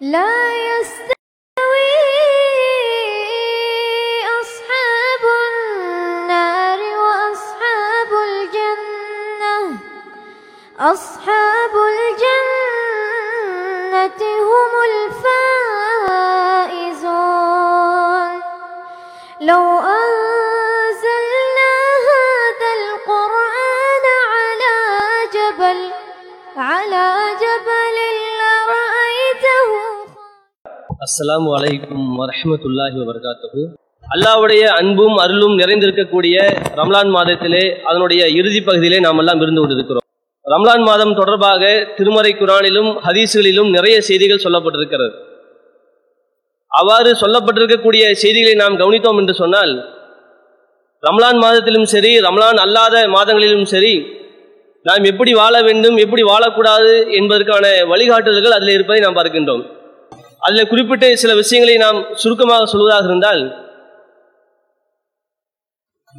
لا يستوي أصحاب النار وأصحاب الجنة. أصحاب الجنة هم الفائزون அஸ்லாம் வலைக்கும் வரஹ்மத்துல்லாஹி வபரகாத்துஹு. அல்லாஹ்வுடைய அன்பும் அருளும் நிறைந்திருக்கக்கூடிய ரம்லான் மாதத்திலே அதனுடைய இறுதி பகுதியிலே நாம் எல்லாம் இருந்து கொண்டிருக்கிறோம். ரம்லான் மாதம் தொடர்பாக திருமறை குரானிலும் ஹதீஸுகளிலும் நிறைய செய்திகள் சொல்லப்பட்டிருக்கிறது. அவ்வாறு சொல்லப்பட்டிருக்கக்கூடிய செய்திகளை நாம் கவனித்தோம் என்று சொன்னால் ரம்லான் மாதத்திலும் சரி ரம்லான் அல்லாத மாதங்களிலும் சரி நாம் எப்படி வாழ வேண்டும் எப்படி வாழக்கூடாது என்பதற்கான வழிகாட்டுதல்கள் அதில் இருப்பதை நாம் பார்க்கின்றோம். அதில் குறிப்பிட்ட சில விஷயங்களை நாம் சுருக்கமாக சொல்வதாக இருந்தால்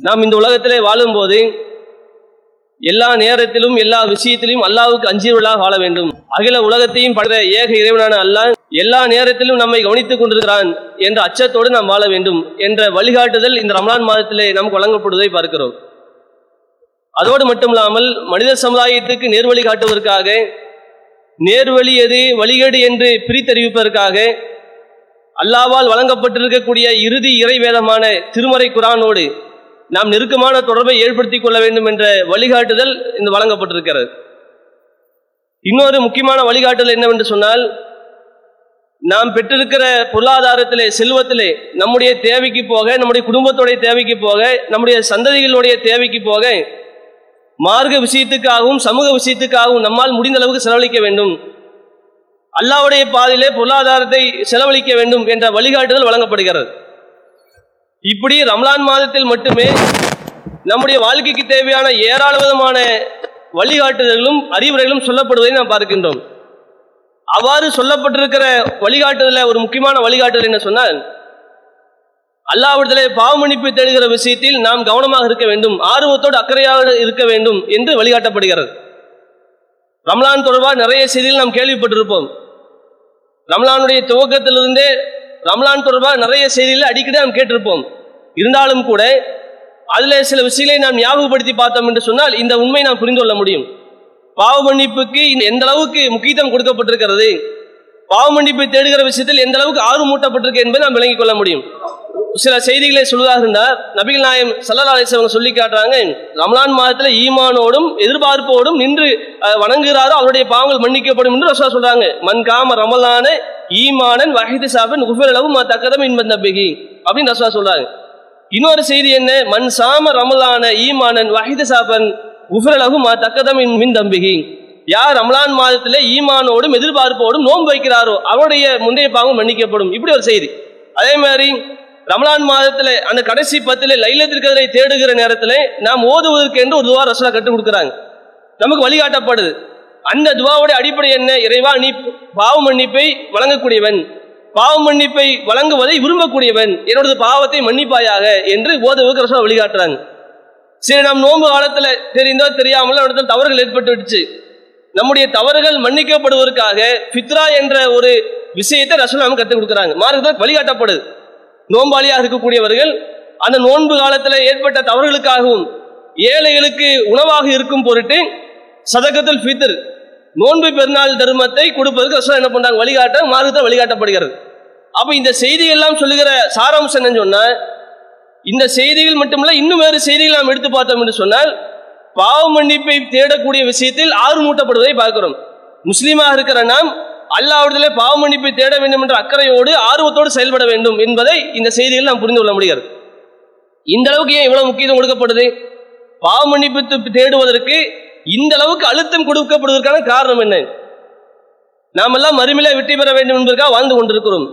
நாம் இந்த உலகத்திலே வாழும்போது எல்லா நேரத்திலும் எல்லா விஷயத்திலும் அல்லாவுக்கு அஞ்சியவர்களாக வாழ வேண்டும். அகில உலகத்தையும் படுற ஏக இறைவனான அல்லாஹ் எல்லா நேரத்திலும் நம்மை கவனித்துக் கொண்டிருக்கிறான் என்ற அச்சத்தோடு நாம் வாழ வேண்டும் என்ற வழிகாட்டுதல் இந்த ரமலான் மாதத்திலே நமக்கு வழங்கப்படுவதை பார்க்கிறோம். அதோடு மட்டுமில்லாமல் மனித சமுதாயத்துக்கு நேர்வழி காட்டுவதற்காக நேர்வழி எது? வழிகேடு என்று பிரித்தறிவிப்பதற்காக அல்லாவால் வழங்கப்பட்டிருக்கக்கூடிய இறுதி இறைவேதமான திருமறை குரானோடு நாம் நெருக்கமான தொடர்பை ஏற்படுத்திக் கொள்ள வேண்டும் என்ற வழிகாட்டுதல் இந்த வழங்கப்பட்டிருக்கிறது. இன்னொரு முக்கியமான வழிகாட்டுதல் என்னவென்று சொன்னால் நாம் பெற்றிருக்கிற பொருளாதாரத்திலே செல்வத்திலே நம்முடைய தேவைக்கு போக நம்முடைய குடும்பத்துடைய தேவைக்கு போக நம்முடைய சந்ததிகளுடைய தேவைக்கு போக மார்க்க விஷயத்துக்காகவும் சமூக விஷயத்துக்காகவும் நம்மால் முடிந்த அளவுக்கு செலவழிக்க வேண்டும். அல்லாவுடைய பாதையிலே பொருளாதாரத்தை செலவழிக்க வேண்டும் என்ற வழிகாட்டுதல் வழங்கப்படுகிறது. இப்படி ரம்லான் மாதத்தில் மட்டுமே நம்முடைய வாழ்க்கைக்கு தேவையான ஏராளவிதமான வழிகாட்டுதல்களும் அறிவுரைகளும் சொல்லப்படுவதை நாம் பார்க்கின்றோம். அவ்வாறு சொல்லப்பட்டிருக்கிற வழிகாட்டுதல ஒரு முக்கியமான வழிகாட்டுதல் என்ன சொன்னால் அல்லாவிடத்திலே பாவமன்னிப்பு தேடுகிற விஷயத்தில் நாம் கவனமாக இருக்க வேண்டும் ஆர்வத்தோடு அக்கறையாக இருக்க வேண்டும் என்று வழிகாட்டப்படுகிறது. ரம்லான் தொடர்பாக நிறைய செய்திகள் நாம் கேள்விப்பட்டிருப்போம். ரம்லானுடைய துவக்கத்திலிருந்தே ரம்லான் தொடர்பாக நிறைய செய்திகளை அடிக்கடி நாம் கேட்டிருப்போம். இருந்தாலும் கூட அதில் சில விஷயங்களை நாம் ஞாபகப்படுத்தி பார்த்தோம் என்று சொன்னால் இந்த உண்மை நாம் புரிந்து கொள்ள முடியும். பாவ மன்னிப்புக்கு எந்த அளவுக்கு முக்கியத்துவம் கொடுக்கப்பட்டிருக்கிறது? பாவ மன்னிப்பை தேடுகிற விஷயத்தில் எந்த அளவுக்கு ஆர்வம் மூட்டப்பட்டிருக்கு என்பதை நாம் விளங்கிக் கொள்ள முடியும். சில செய்திகளை சொல்வதாக இருந்தால் நபிகள் நாயம் சல்லா அவங்க சொல்லி காட்டுறாங்க ரம்லான் மாதத்தில் ஈமானோடும் எதிர்பார்ப்போடும் நின்று வணங்குகிறாரோ அவருடைய பாவங்கள் மன்னிக்கப்படும் என்று ரசா சொல்றாங்க. மன்காம ரமலான ஈமானன் வகைது சாபன் உஃபரளவு மா தக்கதம் இன்பன் நபிகி அப்படின்னு ரசா சொல்றாங்க. இன்னொரு செய்தி என்ன? மண் சாம ரமலான ஈமானன் வகைது சாபன் உஃபரளவு மா தக்கதம் மின் தம்பிகி யார் ரமலான் மாதத்தில் ஈமானோடும் எதிர்பார்ப்போடும் நோன்பு வைக்கிறாரோ அவருடைய முந்தைய பாவம் மன்னிக்கப்படும். இப்படி ஒரு செய்தி. அதே மாதிரி ரமலான் மாதத்துல அந்த கடைசி பத்துல லைலத்திற்கதரை தேடுகிற நேரத்தில் நாம் ஓதுவதற்கு என்று ஒரு துவா ரசூலா கற்றுக் கொடுக்குறாங்க. நமக்கு வழிகாட்டப்படுது. அந்த துவாவுடைய அடிப்படை என்ன? இறைவா நீ பாவ மன்னிப்பை வழங்கக்கூடியவன். பாவ மன்னிப்பை வழங்குவதை விரும்பக்கூடியவன். என்னோட பாவத்தை மன்னிப்பாயாக என்று ஓதுவதற்கு ரசூலா வழிகாட்டுறாங்க. சரி நாம் நோன்பு காலத்துல தெரிந்தோ தெரியாமலோ இடத்துல தவறுகள் ஏற்பட்டு விடுச்சு நம்முடைய தவறுகள் மன்னிக்கப்படுவதற்காக பித்ரா என்ற ஒரு விஷயத்தை ரசனா நமக்கு கற்றுக் கொடுக்குறாங்க. மார்க்கத்தில் வழிகாட்டப்படுது. நோம்பாளியாக இருக்கக்கூடியவர்கள் அந்த நோன்பு காலத்தில் ஏற்பட்ட தவறுகளுக்காகவும் ஏழைகளுக்கு உணவாக இருக்கும் பொருட்டு சதகத்தில் ஃபித்ர் நோன்பு பெருநாள் தர்மத்தை கொடுப்பதற்கு ரசூல் என்ன பண்றாங்க? வழிகாட்ட மார்க்கத்தில் வழிகாட்டப்படுகிறது. அப்போ இந்த செய்தியெல்லாம் சொல்லுகிற சாராம்சம் என்னன்னு சொன்னால் இந்த செய்திகள் மட்டுமல்ல இன்னும் வேறு செய்திகள் நாம் எடுத்து பார்த்தோம் என்று சொன்னால் பாவ மன்னிப்பை தேடக்கூடிய விஷயத்தில் ஆர்வமூட்டப்படுவதை பார்க்கிறோம். முஸ்லீமாக இருக்கிற நாம் அல்லாவிடத்திலே பாவ மன்னிப்பை தேட வேண்டும் என்ற அக்கறையோடு ஆர்வத்தோடு செயல்பட வேண்டும் என்பதை இந்த செய்தியில் நாம் புரிந்து கொள்ள முடிகிறது. இந்த அளவுக்கு ஏன் இவ்வளவு முக்கியத்துவம் கொடுக்கப்படுது? பாவ மன்னிப்பு தேடுவதற்கு இந்த அளவுக்கு அழுத்தம் கொடுக்கப்படுவதற்கான காரணம் என்ன? நாம் எல்லாம் மறுமையிலே வெற்றி பெற வேண்டும் என்பதற்காக வாழ்ந்து கொண்டிருக்கிறோம்.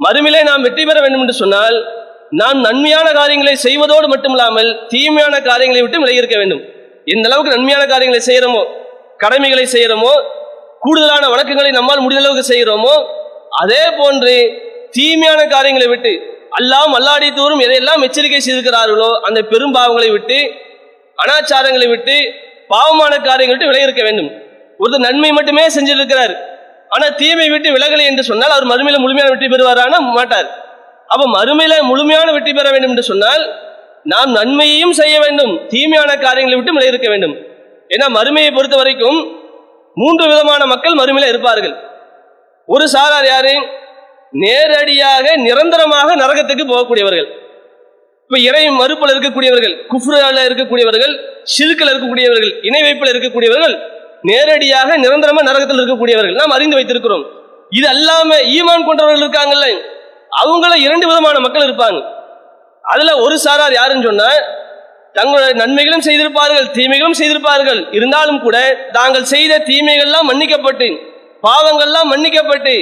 மறுமையிலே நாம் வெற்றி பெற வேண்டும் என்று சொன்னால் நாம் நன்மையான காரியங்களை செய்வதோடு மட்டுமில்லாமல் தீமையான காரியங்களை விட்டு விலகி இருக்க வேண்டும். எந்த அளவுக்கு நன்மையான காரியங்களை செய்கிறோமோ கடமைகளை செய்கிறோமோ கூடுதலான வழக்கங்களை நம்மால் முடிந்த அளவுக்கு செய்கிறோமோ அதே போன்று தீமையான காரியங்களை விட்டு அல்லாம் அல்லாடி தூரும் எதையெல்லாம் எச்சரிக்கை செய்திருக்கிறார்களோ அந்த பெரும் பாவங்களை விட்டு அனாச்சாரங்களை விட்டு பாவமான காரியங்களை விட்டு விலகி இருக்க வேண்டும். ஒருத்தர் நன்மை மட்டுமே செஞ்சிருக்கிறார். ஆனா தீமை விட்டு விலகலை என்று சொன்னால் அவர் மறுமையில முழுமையான வெற்றி பெறுவாரான மாட்டார். அப்ப மறுமையில முழுமையான வெற்றி பெற வேண்டும் என்று சொன்னால் நாம் நன்மையையும் செய்ய வேண்டும் தீமையான காரியங்களை விட்டு விலகி இருக்க வேண்டும். ஏன்னா மறுமையை பொறுத்த வரைக்கும் மூன்று விதமான மக்கள் மறுமையில் இருப்பார்கள். ஒரு சாரார் யாரு? நேரடியாக நிரந்தரமாக நரகத்துக்கு போகக்கூடியவர்கள். இப்ப இறை மறுப்பில் இருக்கக்கூடியவர்கள் குஃப்ரால இருக்கக்கூடியவர்கள் சிறுக்கில் இருக்கக்கூடியவர்கள் இணை வைப்பில் இருக்கக்கூடியவர்கள் நேரடியாக நிரந்தரமா நரகத்தில் இருக்கக்கூடியவர்கள். நாம் அறிந்து வைத்திருக்கிறோம். இது அல்லாம ஈமான் கொண்டவர்கள் இருக்காங்கல்ல. அவங்கள இரண்டு விதமான மக்கள் இருப்பாங்க. அதுல ஒரு சாரார் யாருன்னு சொன்னா தங்களுடைய நன்மைகளும் செய்திருப்பார்கள் தீமைகளும் செய்திருப்பார்கள். இருந்தாலும் கூட தாங்கள் செய்த தீமைகள்லாம் மன்னிக்கப்பட்டு பாவங்கள்லாம் மன்னிக்கப்பட்டு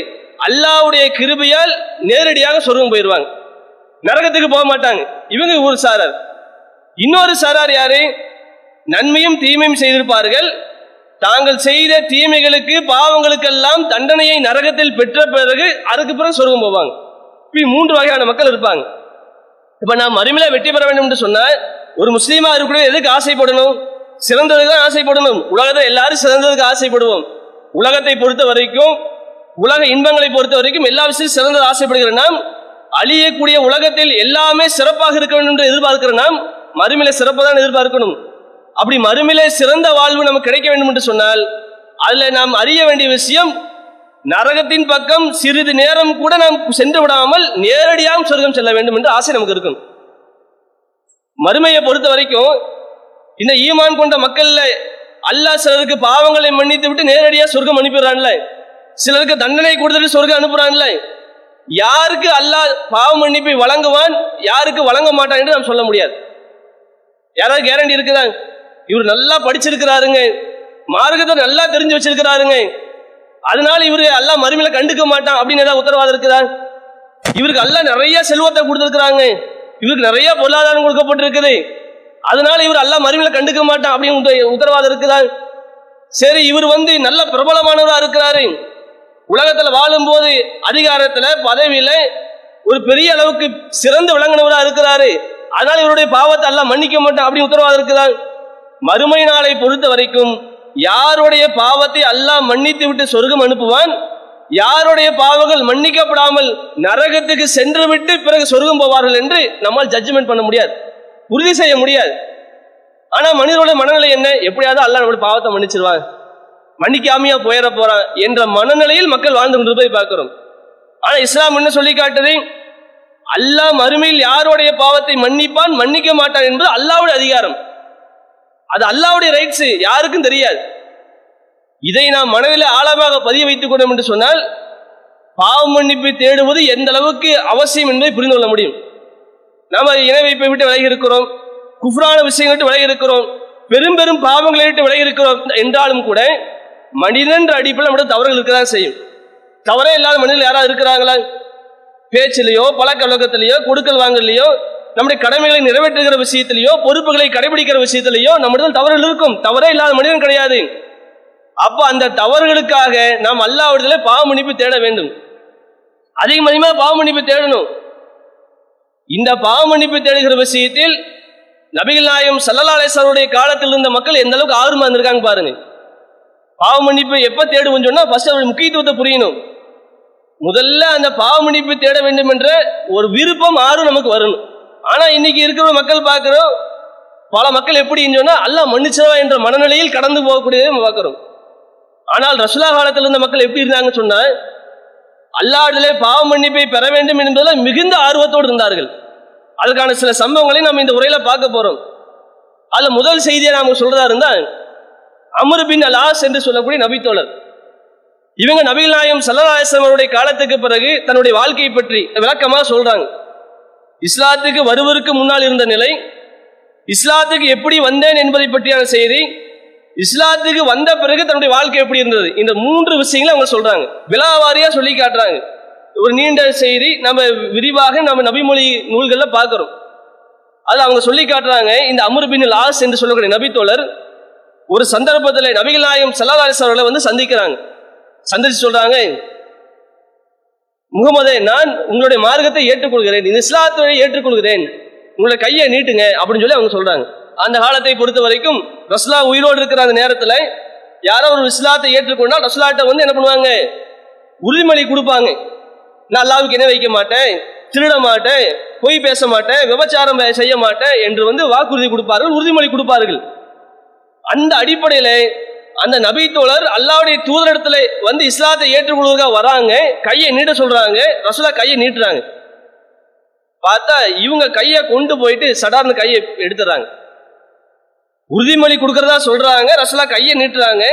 அல்லாவுடைய கிருபையால் நேரடியாக சொர்க்கம் போயிடுவாங்க நரகத்துக்கு போக மாட்டாங்க. இவங்க ஒரு சாரார். இன்னொரு சாரார் யாரு? நன்மையும் தீமையும் செய்திருப்பார்கள். தாங்கள் செய்த தீமைகளுக்கு பாவங்களுக்கெல்லாம் தண்டனையை நரகத்தில் பெற்ற பிறகு அதுக்கு பிறகு சொர்க்கம் போவாங்க. இப்படி மூன்று வகையான மக்கள் இருப்பாங்க. இப்ப நாம் அருமையில வெற்றி பெற வேண்டும் என்று சொன்னால் ஒரு முஸ்லீமா இருக்கணும் எதுக்கு ஆசைப்படணும்? சிறந்ததுக்கு தான் ஆசைப்படணும். உலகத்தில் எல்லாரும் சிறந்ததுக்கு ஆசைப்படுவோம். உலகத்தை பொறுத்த வரைக்கும் உலக இன்பங்களை பொறுத்த வரைக்கும் எல்லா விஷயத்தையும் சிறந்தது ஆசைப்படுகிற நாம் அழியக்கூடிய உலகத்தில் எல்லாமே சிறப்பாக இருக்க வேண்டும் என்று எதிர்பார்க்கிற நாம் மறுமையில சிறப்பு தான் எதிர்பார்க்கணும். அப்படி மறுமையில சிறந்த வாழ்வு நமக்கு கிடைக்க வேண்டும் என்று சொன்னால் அதுல நாம் அறிய வேண்டிய விஷயம் நரகத்தின் பக்கம் சிறிது நேரம் கூட நாம் சென்று விடாமல் நேரடியாக சொர்க்கம் செல்ல வேண்டும் என்று ஆசை நமக்கு இருக்கும். மறுமையை பொறுத்த வரைக்கும் இந்த ஈமான் கொண்ட மக்கள்ல அல்லாஹ் சிலருக்கு பாவங்களை மன்னித்து விட்டு நேரடியாக சொர்க்கம் அனுப்பிடுறான்ல. சிலருக்கு தண்டனை கொடுத்துட்டு சொர்க்கம் அனுப்புறான்ல. யாருக்கு அல்லாஹ் பாவ மன்னிப்பை வழங்குவான் யாருக்கு வழங்க மாட்டான் என்று நாம் சொல்ல முடியாது. யாராவது கேரண்டி இருக்குதா? இவர் நல்லா படிச்சிருக்கிறாருங்க. மார்க்கத்தை நல்லா தெரிஞ்சு வச்சிருக்கிறாருங்க. அதனால இவரு எல்லாம் மறுமையில கண்டுக்க மாட்டான் அப்படின்னு ஏதாவது உத்தரவாதம் இருக்குதா? இவருக்கு எல்லாம் நிறைய செல்வத்தை கொடுத்துருக்குறாங்க. இவருக்கு நிறைய பொருளாதாரம் கொடுக்கப்பட்டிருக்குது. அதனால இவர் அல்லாஹ் மறுமையில கண்டுக்க மாட்டான் அப்படின்னு உத்தரவாதம் இருக்குதா? சரி இவர் வந்து நல்ல பிரபலமானவரா இருக்கிறாரு. உலகத்துல வாழும்போது அதிகாரத்துல பதவியில ஒரு பெரிய அளவுக்கு சிறந்து விளங்கினவரா இருக்கிறாரு. அதனால இவருடைய பாவத்தை எல்லாம் மன்னிக்க மாட்டான் அப்படின்னு உத்தரவாதம் இருக்குதான் மறுமை நாளை பொறுத்த வரைக்கும் யாருடைய பாவத்தை அல்லாஹ் மன்னித்து விட்டு சொர்க்கம் அனுப்புவான்? யாருடைய பாவங்கள் மன்னிக்கப்படாமல் நரகத்துக்கு சென்று விட்டு பிறகு சொர்க்கம் போவார்கள் என்று நம்மால் ஜட்ஜ்மெண்ட் பண்ண முடியாது. உறுதி செய்ய முடியாது. ஆனா மனிதனுடைய மனநிலை என்ன? எப்படியாவது அல்ல நம்மளுடைய பாவத்தை மன்னிச்சிருவாங்க. மன்னிக்காமையா போயிட போறான் என்ற மனநிலையில் மக்கள் வாழ்ந்து கொண்டு போய் பார்க்கிறோம். ஆனா இஸ்லாம் என்ன சொல்லி காட்டுது? அல்லாஹ் மறுமையில் யாருடைய பாவத்தை மன்னிப்பான் மன்னிக்க மாட்டான் என்பது அல்லாவுடைய அதிகாரம். அது அல்லாவுடைய ரைட்ஸ் யாருக்கும் தெரியாது. இதை நாம் மனதில் ஆழமாக பதிய வைத்துக் கொண்டோம் என்று சொன்னால் பாவ மன்னிப்பை தேடுவது எந்த அளவுக்கு அவசியம் என்பதை புரிந்து கொள்ள முடியும். நாம் இணை வைப்பை விட்டு விலகி இருக்கிறோம் குஃப்ரான விஷயங்கள் விட்டு விலகி இருக்கிறோம் பெரும் பெரும் பாவங்களை விட்டு விலகி இருக்கிறோம் என்றாலும் கூட மனிதன் அடிப்பில் நம்முடைய தவறுகள் இருக்கதான் செய்யும். தவறே இல்லாத மனிதர்கள் யாராவது இருக்கிறாங்களா? பேச்சிலேயோ பழக்க வழக்கத்திலேயோ கொடுக்கல் வாங்கலையோ நம்முடைய கடமைகளை நிறைவேற்றுகிற விஷயத்திலேயோ பொறுப்புகளை கடைபிடிக்கிற விஷயத்திலேயோ நம்மிடத்தில் தவறுகள் இருக்கும். தவறே இல்லாத மனிதன் கிடையாது. அப்ப அந்த தவறுகளுக்காக நாம் அல்லாவிடத்துல பாவ மன்னிப்பு தேட வேண்டும். அதிகம் அதிகமாக பாவமன்னிப்பு தேடணும். இந்த பாவமன்னிப்பு தேடுகிற விஷயத்தில் நபிகள் நாயம் சல்லல்லா காலத்தில் இருந்த மக்கள் எந்த அளவுக்கு ஆர்வமா இருந்திருக்காங்க பாருங்க. பாவமன்னிப்பு மன்னிப்பு எப்ப தேடுவோம் சொன்னா ஃபர்ஸ்ட் அவருடைய முக்கியத்துவத்தை புரியணும். முதல்ல அந்த பாவமன்னிப்பு தேட வேண்டும் என்ற ஒரு விருப்பம் ஆர்வம் நமக்கு வரணும். ஆனா இன்னைக்கு இருக்கிற மக்கள் பார்க்கிறோம் பல மக்கள் எப்படின்னு சொன்னா அல்ல மன்னிச்சவா என்ற மனநிலையில் கடந்து போகக்கூடியதை நம்ம ஆனால் ரசுலா காலத்தில் இருந்த மக்கள் எப்படி இருந்தாங்கன்னு சொன்னா அல்லாடிலே பாவ மன்னிப்பை பெற வேண்டும் என்பதில் மிகுந்த ஆர்வத்தோடு இருந்தார்கள். அதுக்கான சில சம்பவங்களை நம்ம இந்த உரையில பார்க்க போறோம். அதுல முதல் செய்தியை நாம சொல்றதா இருந்தா அமருபின் அலாஸ் என்று சொல்லக்கூடிய நபித்தோழர் இவங்க நபிகள் நாயம் சல்லல்லாஹம் காலத்துக்கு பிறகு தன்னுடைய வாழ்க்கையை பற்றி விளக்கமா சொல்றாங்க. இஸ்லாத்துக்கு வருவதற்கு முன்னால் இருந்த நிலை இஸ்லாத்துக்கு எப்படி வந்தேன் என்பதை பற்றியான செய்தி இஸ்லாத்துக்கு வந்த பிறகு தன்னுடைய வாழ்க்கை எப்படி இருந்தது? இந்த மூன்று விஷயங்களை அவங்க சொல்றாங்க. விழாவாரியா சொல்லி காட்டுறாங்க. ஒரு நீண்ட செய்தி நம்ம விரிவாக நம்ம நபிமொழி நூல்கள்ல பார்க்கிறோம். அது அவங்க சொல்லி காட்டுறாங்க இந்த அமர்பின் லாஸ் என்று சொல்லக்கூடிய நபித்தோழர் ஒரு சந்தர்ப்பத்தில் நபிகள் நாயகம் சல்லா அவர்களை வந்து சந்திக்கிறாங்க. சந்திச்சு சொல்றாங்க முகமதே நான் உங்களுடைய மார்க்கத்தை ஏற்றுக்கொள்கிறேன். இந்த இஸ்லாத்துறையை ஏற்றுக்கொள்கிறேன். உங்களுடைய கையை நீட்டுங்க அப்படின்னு சொல்லி அவங்க சொல்றாங்க. அந்த காலத்தை பொறுத்த வரைக்கும் ரஸ்லா உயிரோடு இருக்கிற அந்த நேரத்தில் யாரோ ஒரு இஸ்லாத்தை ஏற்றுக்கொண்டால் ரஸ்லாட்ட வந்து என்ன பண்ணுவாங்க? உறுதிமொழி கொடுப்பாங்க. நான் அல்லாவுக்கு இணை வைக்க மாட்டேன்? திருட மாட்டேன்? பொய் பேச மாட்டேன்? விபச்சாரம் செய்ய மாட்டேன்? என்று வந்து வாக்குறுதி கொடுப்பார்கள் உறுதிமொழி கொடுப்பார்கள். அந்த அடிப்படையில அந்த நபி தோழர் அல்லாவுடைய தூதரிடத்துல வந்து இஸ்லாத்தை ஏற்றுக்கொள்வதற்காக வராங்க. கையை நீட்ட சொல்றாங்க. ரசூலா கையை நீட்டுறாங்க. பார்த்தா இவங்க கையை கொண்டு போயிட்டு சடார்னு கையை எடுத்துறாங்க உறுதிமொழி கொடுக்கறதா சொல்றாங்க ரசலா கையை நீட்டுறாங்க.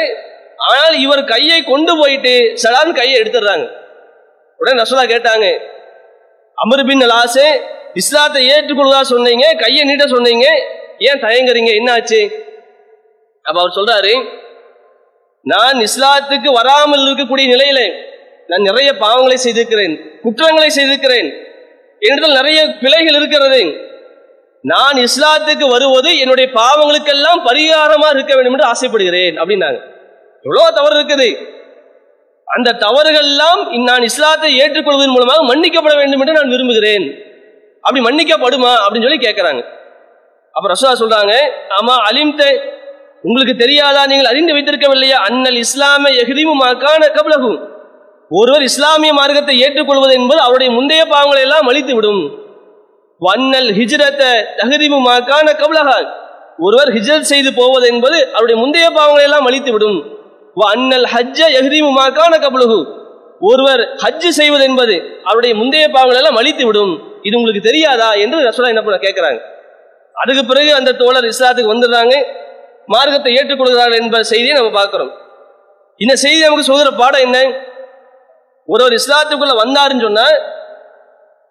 ஆனால் இவர் கையை கொண்டு போயிட்டு சடார்னு கையை எடுத்துடுறாங்க. உடனே ரசலா கேட்டாங்க அமர் பின் லாசே இஸ்லாத்தை ஏற்றுக்கொள்வதா சொன்னீங்க கையை நீட்ட சொன்னீங்க ஏன் தயங்குறீங்க என்னாச்சு? அப்ப அவர் சொல்றாரு நான் இஸ்லாத்துக்கு வராமல் இருக்கக்கூடிய நிலையில நான் நிறைய பாவங்களை செய்திருக்கிறேன் குற்றங்களை செய்திருக்கிறேன். என்னிடத்தில் நிறைய பிழைகள் இருக்கிறது. நான் இஸ்லாத்துக்கு வருவது என்னுடைய பாவங்களுக்கெல்லாம் பரிகாரமா இருக்க வேண்டும் என்று ஆசைப்படுகிறேன் அப்படின்னாங்க. எவ்வளவு தவறு இருக்குது. அந்த தவறுகள் எல்லாம் நான் இஸ்லாத்தை ஏற்றுக்கொள்வதன் மூலமாக மன்னிக்கப்பட வேண்டும் என்று நான் விரும்புகிறேன். அப்படி மன்னிக்கப்படுமா? அப்படின்னு சொல்லி கேட்கிறாங்க அப்ப ரசூலா சொல்றாங்க ஆமா அலிம்தே உங்களுக்கு தெரியாதா? நீங்கள் அறிந்து வைத்திருக்கவில்லையா? அன்னல் இஸ்லாம எஹ்ரிமு கபலகும் ஒருவர் இஸ்லாமிய மார்க்கத்தை ஏற்றுக்கொள்வது என்பது அவருடைய முந்தைய பாவங்களை எல்லாம் அழித்து விடும் வன்னல் ஹிஜ்ரத்தை தகுதிமுமாக்கான மாக்கான கபலகான் ஒருவர் ஹிஜ்ரத் செய்து போவது என்பது அவருடைய முந்தைய பாவங்களை எல்லாம் அழித்து விடும் வன்னல் ஹஜ்ஜ எஹ்ரிமுமாக்கான மாக்கான ஒருவர் ஹஜ்ஜு செய்வது என்பது அவருடைய முந்தைய பாவங்களை எல்லாம் அழித்து விடும் இது உங்களுக்கு தெரியாதா என்று ரசோலா என்ன பண்ண கேட்கிறாங்க. அதுக்கு பிறகு அந்த தோழர் இஸ்லாத்துக்கு வந்துடுறாங்க. மார்க்கத்தை ஏற்றுக்கொள்கிறார்கள் என்ற செய்தியை நம்ம பார்க்கிறோம். இந்த செய்தி நமக்கு சொல்கிற பாடம் என்ன? ஒருவர் இஸ்லாத்துக்குள்ள வந்தாருன்னு சொன்னா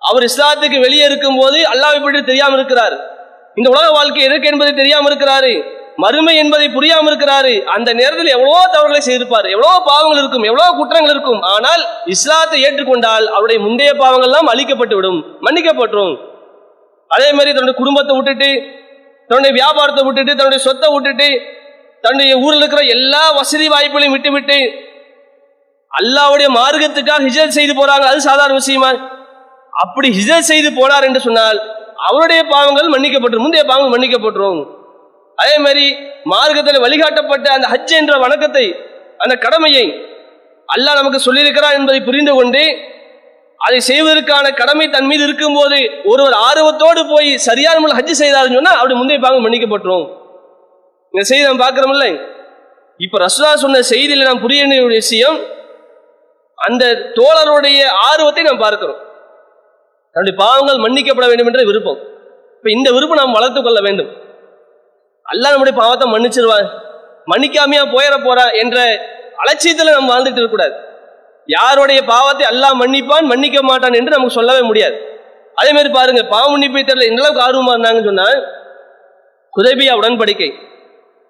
அவர் இஸ்லாத்துக்கு வெளியே இருக்கும் போது அல்லாவை பற்றி தெரியாம இருக்கிறார். இந்த உலக வாழ்க்கை எதற்கு என்பதை தெரியாம இருக்கிறாரு. மறுமை என்பதை புரியாம இருக்கிறாரு. அந்த நேரத்தில் எவ்வளவோ தவறுகளை செய்திருப்பார். எவ்வளவோ பாவங்கள் இருக்கும். எவ்வளவோ குற்றங்கள் இருக்கும். ஆனால் இஸ்லாத்தை ஏற்றுக்கொண்டால் அவருடைய முந்தைய பாவங்கள் எல்லாம் அழிக்கப்பட்டு விடும் மன்னிக்கப்பட்டுரும். அதே மாதிரி தன்னுடைய குடும்பத்தை விட்டுட்டு தன்னுடைய வியாபாரத்தை விட்டுட்டு தன்னுடைய சொத்தை விட்டுட்டு தன்னுடைய ஊரில் இருக்கிற எல்லா வசதி வாய்ப்புகளையும் விட்டுவிட்டு அல்லாவுடைய மார்க்கத்துக்காக ஹிஜல் செய்து போறாங்க. அது சாதாரண விஷயமா? அப்படி ஹிஜர் செய்து போனார் என்று சொன்னால் அவருடைய பாவங்கள் மன்னிக்கப்பட்டு முந்தைய பாவங்கள் மன்னிக்கப்பட்டுரும். அதே மாதிரி மார்க்கத்தில் வழிகாட்டப்பட்ட அந்த ஹஜ் என்ற வணக்கத்தை அந்த கடமையை அல்லாஹ் நமக்கு சொல்லியிருக்கிறார் என்பதை புரிந்து கொண்டு அதை செய்வதற்கான கடமை தன் மீது இருக்கும்போது ஒருவர் ஆர்வத்தோடு போய் சரியான முறையில் ஹஜ் செய்தாருன்னு சொன்னால் அப்படி முந்தைய பாவம் மன்னிக்கப்பட்டுரும். இந்த செய்தி நாம் பார்க்கிறோம்ல இப்ப ரசுலா சொன்ன செய்தியில் நாம் புரிய விஷயம் அந்த தோழருடைய ஆர்வத்தை நாம் பார்க்கிறோம். தன்னுடைய பாவங்கள் மன்னிக்கப்பட வேண்டும் என்ற விருப்பம். இப்ப இந்த விருப்பம் நாம் வளர்த்து கொள்ள வேண்டும். அல்லாஹ் நம்முடைய பாவத்தை மன்னிச்சிருவான் மன்னிக்காமையா போயிட போறா என்ற அலட்சியத்துல நம்ம வாழ்ந்துட்டு இருக்கக்கூடாது. யாருடைய பாவத்தை அல்லாஹ் மன்னிப்பான் மன்னிக்க மாட்டான் என்று நமக்கு சொல்லவே முடியாது. அதே மாதிரி பாருங்க பாவ மன்னிப்பை தெரியல எந்த அளவுக்கு ஆர்வமா இருந்தாங்கன்னு சொன்னா ஹுதேபியா உடன்படிக்கை.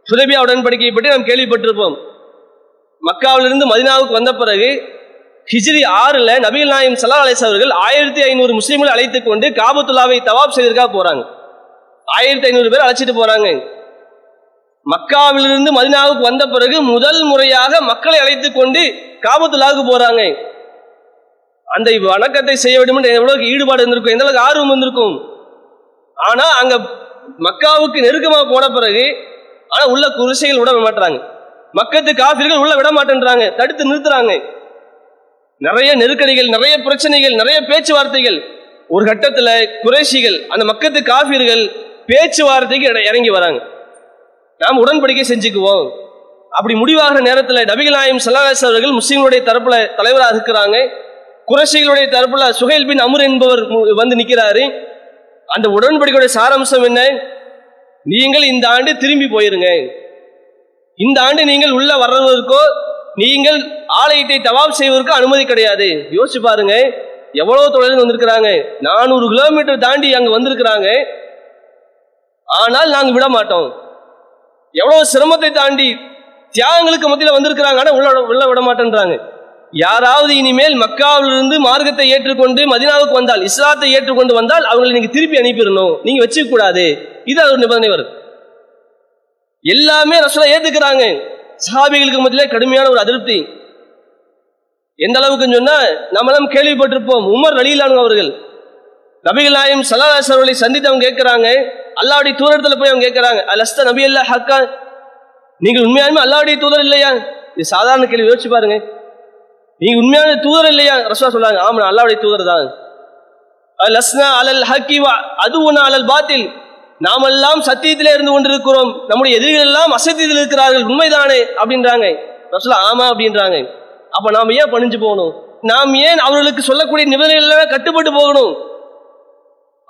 ஹுதேபியா உடன்படிக்கையை பற்றி நாம் கேள்விப்பட்டிருப்போம். மக்காவிலிருந்து மதினாவுக்கு வந்த பிறகு ஹிஜ்ரி ஆறுல நபிகள் நாயம் சல்லா அலிஸ் அவர்கள் ஆயிரத்தி ஐநூறு முஸ்லீம்களை அழைத்து கொண்டு காபத்துல்லாவை தவாப் செய்வதற்காக போறாங்க. ஆயிரத்தி ஐநூறு பேர் அழைச்சிட்டு போறாங்க. மக்காவிலிருந்து மதினாவுக்கு வந்த பிறகு முதல் முறையாக மக்களை அழைத்து கொண்டு காபத்துல்லாவுக்கு போறாங்க. அந்த வணக்கத்தை செய்ய வேண்டும் என்று எவ்வளவு ஈடுபாடு இருந்திருக்கும் எந்த அளவுக்கு ஆர்வம் இருந்திருக்கும். ஆனா அங்க மக்காவுக்கு நெருக்கமாக போன பிறகு ஆனா உள்ள குருசைகள் விட மாட்டாங்க. மக்கத்து காபிர்கள் உள்ள விட மாட்டேன்றாங்க. தடுத்து நிறுத்துறாங்க. நிறைய நெருக்கடிகள் நிறைய பிரச்சனைகள் நிறைய பேச்சுவார்த்தைகள். ஒரு கட்டத்தில் குறைஷிகள் அந்த மக்கத்து காபிர்கள் பேச்சுவார்த்தைக்கு இறங்கி வராங்க. நாம் உடன்படிக்கை செஞ்சுக்குவோம். அப்படி முடிவாகிற நேரத்தில் நபிகள் நாயம் சல்லாஸ் அவர்கள் முஸ்லீம்களுடைய தரப்புல தலைவராக இருக்கிறாங்க. குறைஷிகளுடைய தரப்புல சுஹைல் பின் அமர் என்பவர் வந்து நிற்கிறாரு அந்த உடன்படிக்கையுடைய சாராம்சம் என்ன? நீங்கள் இந்த ஆண்டு திரும்பி போயிருங்க. இந்த ஆண்டு நீங்கள் உள்ள வர்றதற்கோ நீங்கள் ஆலயத்தை தவாப் செய்வதற்கு அனுமதி கிடையாது. யோசிச்சு பாருங்க எவ்வளவு தொலைவில் வந்திருக்கிறாங்க. நானூறு கிலோமீட்டர் தாண்டி அங்க வந்திருக்கிறாங்க. ஆனால் நாங்க விட மாட்டோம் எவ்வளவு சிரமத்தை தாண்டி தியாகங்களுக்கு மத்தியில் வந்திருக்கிறாங்க ஆனா உள்ள உள்ள விட மாட்டேன்றாங்க யாராவது இனிமேல் மக்காவிலிருந்து மார்க்கத்தை ஏற்றுக்கொண்டு மதினாவுக்கு வந்தால் இஸ்லாத்தை ஏற்றுக்கொண்டு வந்தால் அவங்களை நீங்க திருப்பி அனுப்பிடணும். நீங்க வச்சுக்க கூடாது இது ஒரு நிபந்தனை வருது எல்லாமே ரசூலா ஏத்துக்கிறாங்க. சஹாபிகளுக்கு மத்தியிலே கடுமையான ஒரு அதிருப்தி. எந்த அளவுக்கு சொன்னா நம்மளும் கேள்விப்பட்டிருப்போம் உமர் ரலீலானு அவர்கள். நபிகள் நாயம் சல்லாஸ் அவர்களை சந்தித்து அவங்க கேட்கிறாங்க. அல்லாவுடைய தூரத்துல போய் அவங்க கேட்கிறாங்க அலஸ்த நபி அல்லா ஹக்கா? நீங்கள் உண்மையாலுமே அல்லாவுடைய தூதர் இல்லையா? இது சாதாரண கேள்வி யோசிச்சு பாருங்க. நீங்க உண்மையான தூதர் இல்லையா? ரசூலா சொல்றாங்க ஆமா நான் அல்லாவுடைய தூதர் தான். லஸ்னா அலல் ஹக்கி அது அலல் பாத்தில். நாமெல்லாம் சத்தியத்திலே இருந்து கொண்டிருக்கிறோம். நம்முடைய எதிரிகள் எல்லாம் அசத்தியத்தில் இருக்கிறார்கள். உண்மைதானே? அப்படின்றாங்க. ரசூலா ஆமா அப்படின்றாங்க. அப்ப நாம் ஏன் பணிஞ்சு போகணும்? நாம் ஏன் அவர்களுக்கு சொல்லக்கூடிய நிபந்தனைகள் கட்டுப்பட்டு போகணும்?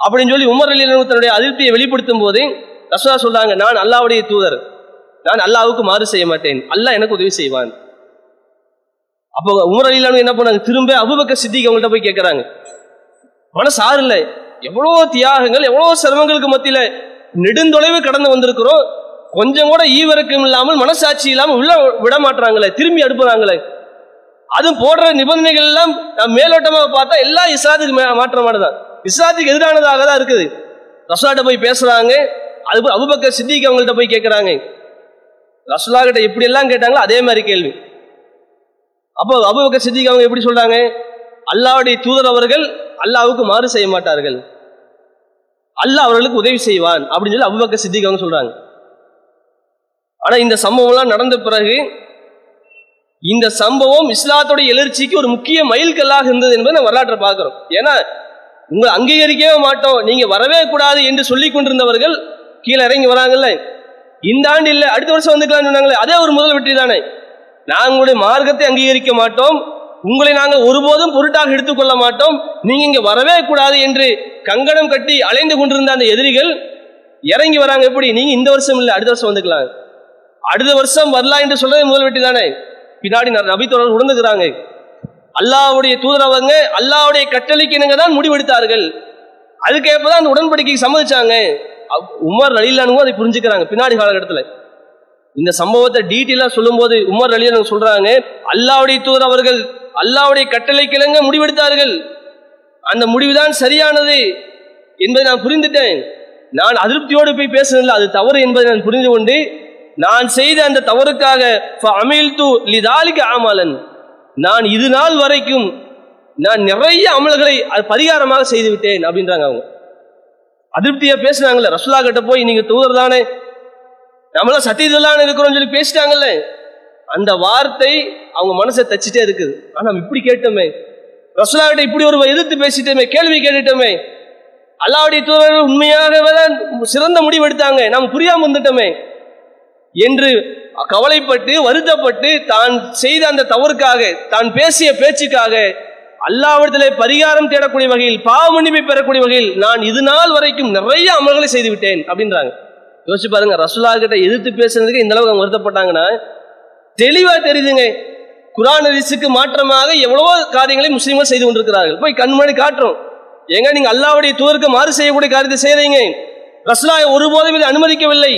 அப்படின்னு சொல்லி உமர் அலி தன்னுடைய அதிருப்தியை வெளிப்படுத்தும் போது ரசூலா சொல்றாங்க நான் அல்லாவுடைய தூதர். நான் அல்லாவுக்கு மாறு செய்ய மாட்டேன். அல்லாஹ் எனக்கு உதவி செய்வான். அப்போ உமர் அலிலானு என்ன பண்ணாங்க? திரும்ப அபுபக்க சித்திக்கு அவங்கள்ட்ட போய் கேட்கறாங்க மனசு ஆறு இல்லை எவ்வளோ தியாகங்கள் எவ்வளோ சிரமங்களுக்கு மத்தியில் நெடுந்தொலைவு கடந்து வந்திருக்கிறோம். கொஞ்சம் கூட ஈவரக்கம் இல்லாமல் மனசாட்சி இல்லாமல் உள்ள விட மாட்டுறாங்களே திரும்பி அனுப்புறாங்களே அதுவும் போடுற நிபந்தனைகள் எல்லாம் நான் மேலோட்டமாக பார்த்தா எல்லா இஸ்லாத்துக்கு மே- மாற்றமானதான் இஸ்லாத்துக்கு எதிரானதாக தான் இருக்குது. ரசூலாட்ட போய் பேசுறாங்க அது போய் அபுபக்கர் சித்திக்கு அவங்கள்ட்ட போய் கேட்குறாங்க ரசூலா கிட்ட எப்படி எல்லாம் கேட்டாங்களோ? அதே மாதிரி கேள்வி. அப்போ அபுபக்கர் சித்திக்கு அவங்க எப்படி சொல்றாங்க? அல்லாவுடைய தூதர் அவர்கள் அல்லாவுக்கு மாறு செய்ய மாட்டார்கள். அல்லாஹ் அவர்களுக்கு உதவி செய்வான் அப்படின்னு சொல்லி அபுபக்க சித்திக்கு அவங்க சொல்றாங்க. ஆனா இந்த சம்பவம்லாம் நடந்த பிறகு இந்த சம்பவம் இஸ்லாத்துடைய எழுச்சிக்கு ஒரு முக்கிய மைல்கல்லாக இருந்தது என்பதை நம்ம வரலாற்றை பார்க்கிறோம். ஏன்னா உங்களை அங்கீகரிக்கவே மாட்டோம் நீங்க வரவே கூடாது என்று சொல்லி கொண்டிருந்தவர்கள் கீழே இறங்கி வராங்கல்ல. இந்த ஆண்டு இல்லை அடுத்த வருஷம் வந்துக்கலாம்னு சொன்னாங்களே அதே ஒரு முதல் வெற்றி தானே. நாங்களுடைய மார்க்கத்தை அங்கீகரிக்க மாட்டோம் உங்களை நாங்கள் ஒருபோதும் பொருட்டாக எடுத்துக்கொள்ள மாட்டோம். நீங்க இங்க வரவே கூடாது என்று கங்கணம் கட்டி அலைந்து கொண்டிருந்த அந்த எதிரிகள் இறங்கி வராங்க. எப்படி? நீங்க இந்த வருஷம் இல்லை அடுத்த வருஷம் வந்துக்கலாம். அடுத்த வருஷம் வரலாம் என்று சொல்றது முதல் வெட்டி தானே? பின்னாடி நபித்தோழர் நபி உணர்ந்துக்கிறாங்க. அல்லாஹ்வுடைய தூதரவங்க அல்லாஹ்வுடைய கட்டளைக்கு இணங்க தான் முடிவெடுத்தார்கள். அதுக்கேற்பதான் அந்த உடன்படிக்கைக்கு சம்மதிச்சாங்க. உமர் அலிலானுவும் அதை புரிஞ்சுக்கிறாங்க பின்னாடி காலகட்டத்தில். இந்த சம்பவத்தை டீட்டெயிலாக சொல்லும்போது உமர் அலிலானு சொல்றாங்க அல்லாவுடைய தூதர் அவர்கள் அல்லாவுடைய கட்டளை கிழங்க முடிவெடுத்தார்கள். அந்த முடிவுதான் சரியானது என்பதை நான் புரிந்துட்டேன். நான் அதிருப்தியோடு போய் பேசுனதில்லை அது தவறு என்பதை நான் புரிந்து கொண்டு நான் செய்த அந்த தவறுக்காக அமிழ்த்து லிதாலிக்கு ஆமாலன் நான் இது நாள் வரைக்கும் நான் நிறைய அமல்களை அது பரிகாரமாக செய்து விட்டேன் அப்படின்றாங்க அவங்க. அதிருப்தியா பேசுனாங்கல்ல ரசுல்லா கிட்ட போய் நீங்க தூதர் தானே நம்மளாம் சத்தியத்திலான இருக்கிறோம்னு சொல்லி பேசிட்டாங்கல்ல. அந்த வார்த்தை அவங்க மனசை தச்சுட்டே இருக்குது. ஆனா இப்படி கேட்டோமே. ரசுல்லா இப்படி ஒரு எதிர்த்து பேசிட்டோமே கேள்வி கேட்டுட்டோமே. அல்லாவுடைய தூதர்கள் உண்மையாகவே தான் சிறந்த முடிவு எடுத்தாங்க நாம் புரியாம வந்துட்டோமே என்று கவலைப்பட்டு வருத்தப்பட்டு தான் செய்த அந்த தவறுக்காக தான் பேசிய பேச்சுக்காக அல்லாவிடத்திலே பரிகாரம் தேடக்கூடிய வகையில் பாவ மன்னிப்பை பெறக்கூடிய வகையில் நான் இது நாள் வரைக்கும் நிறைய அமல்களை செய்து விட்டேன் அப்படின்றாங்க. யோசிச்சு பாருங்க ரசுல்லா கிட்ட எதிர்த்து பேசுறதுக்கு இந்த அளவுக்கு அவங்க வருத்தப்பட்டாங்கன்னா தெளிவா தெரியுதுங்க குரான் ரிசுக்கு மாற்றமாக எவ்வளவோ காரியங்களை முஸ்லீம்கள் செய்து கொண்டிருக்கிறார்கள். போய் கண்மணி காட்டுறோம். ஏங்க நீங்க அல்லாவுடைய தூதருக்கு மாறு செய்யக்கூடிய காரியத்தை செய்யறீங்க ரசுலாவை ஒருபோதும் இதை அனுமதிக்கவில்லை.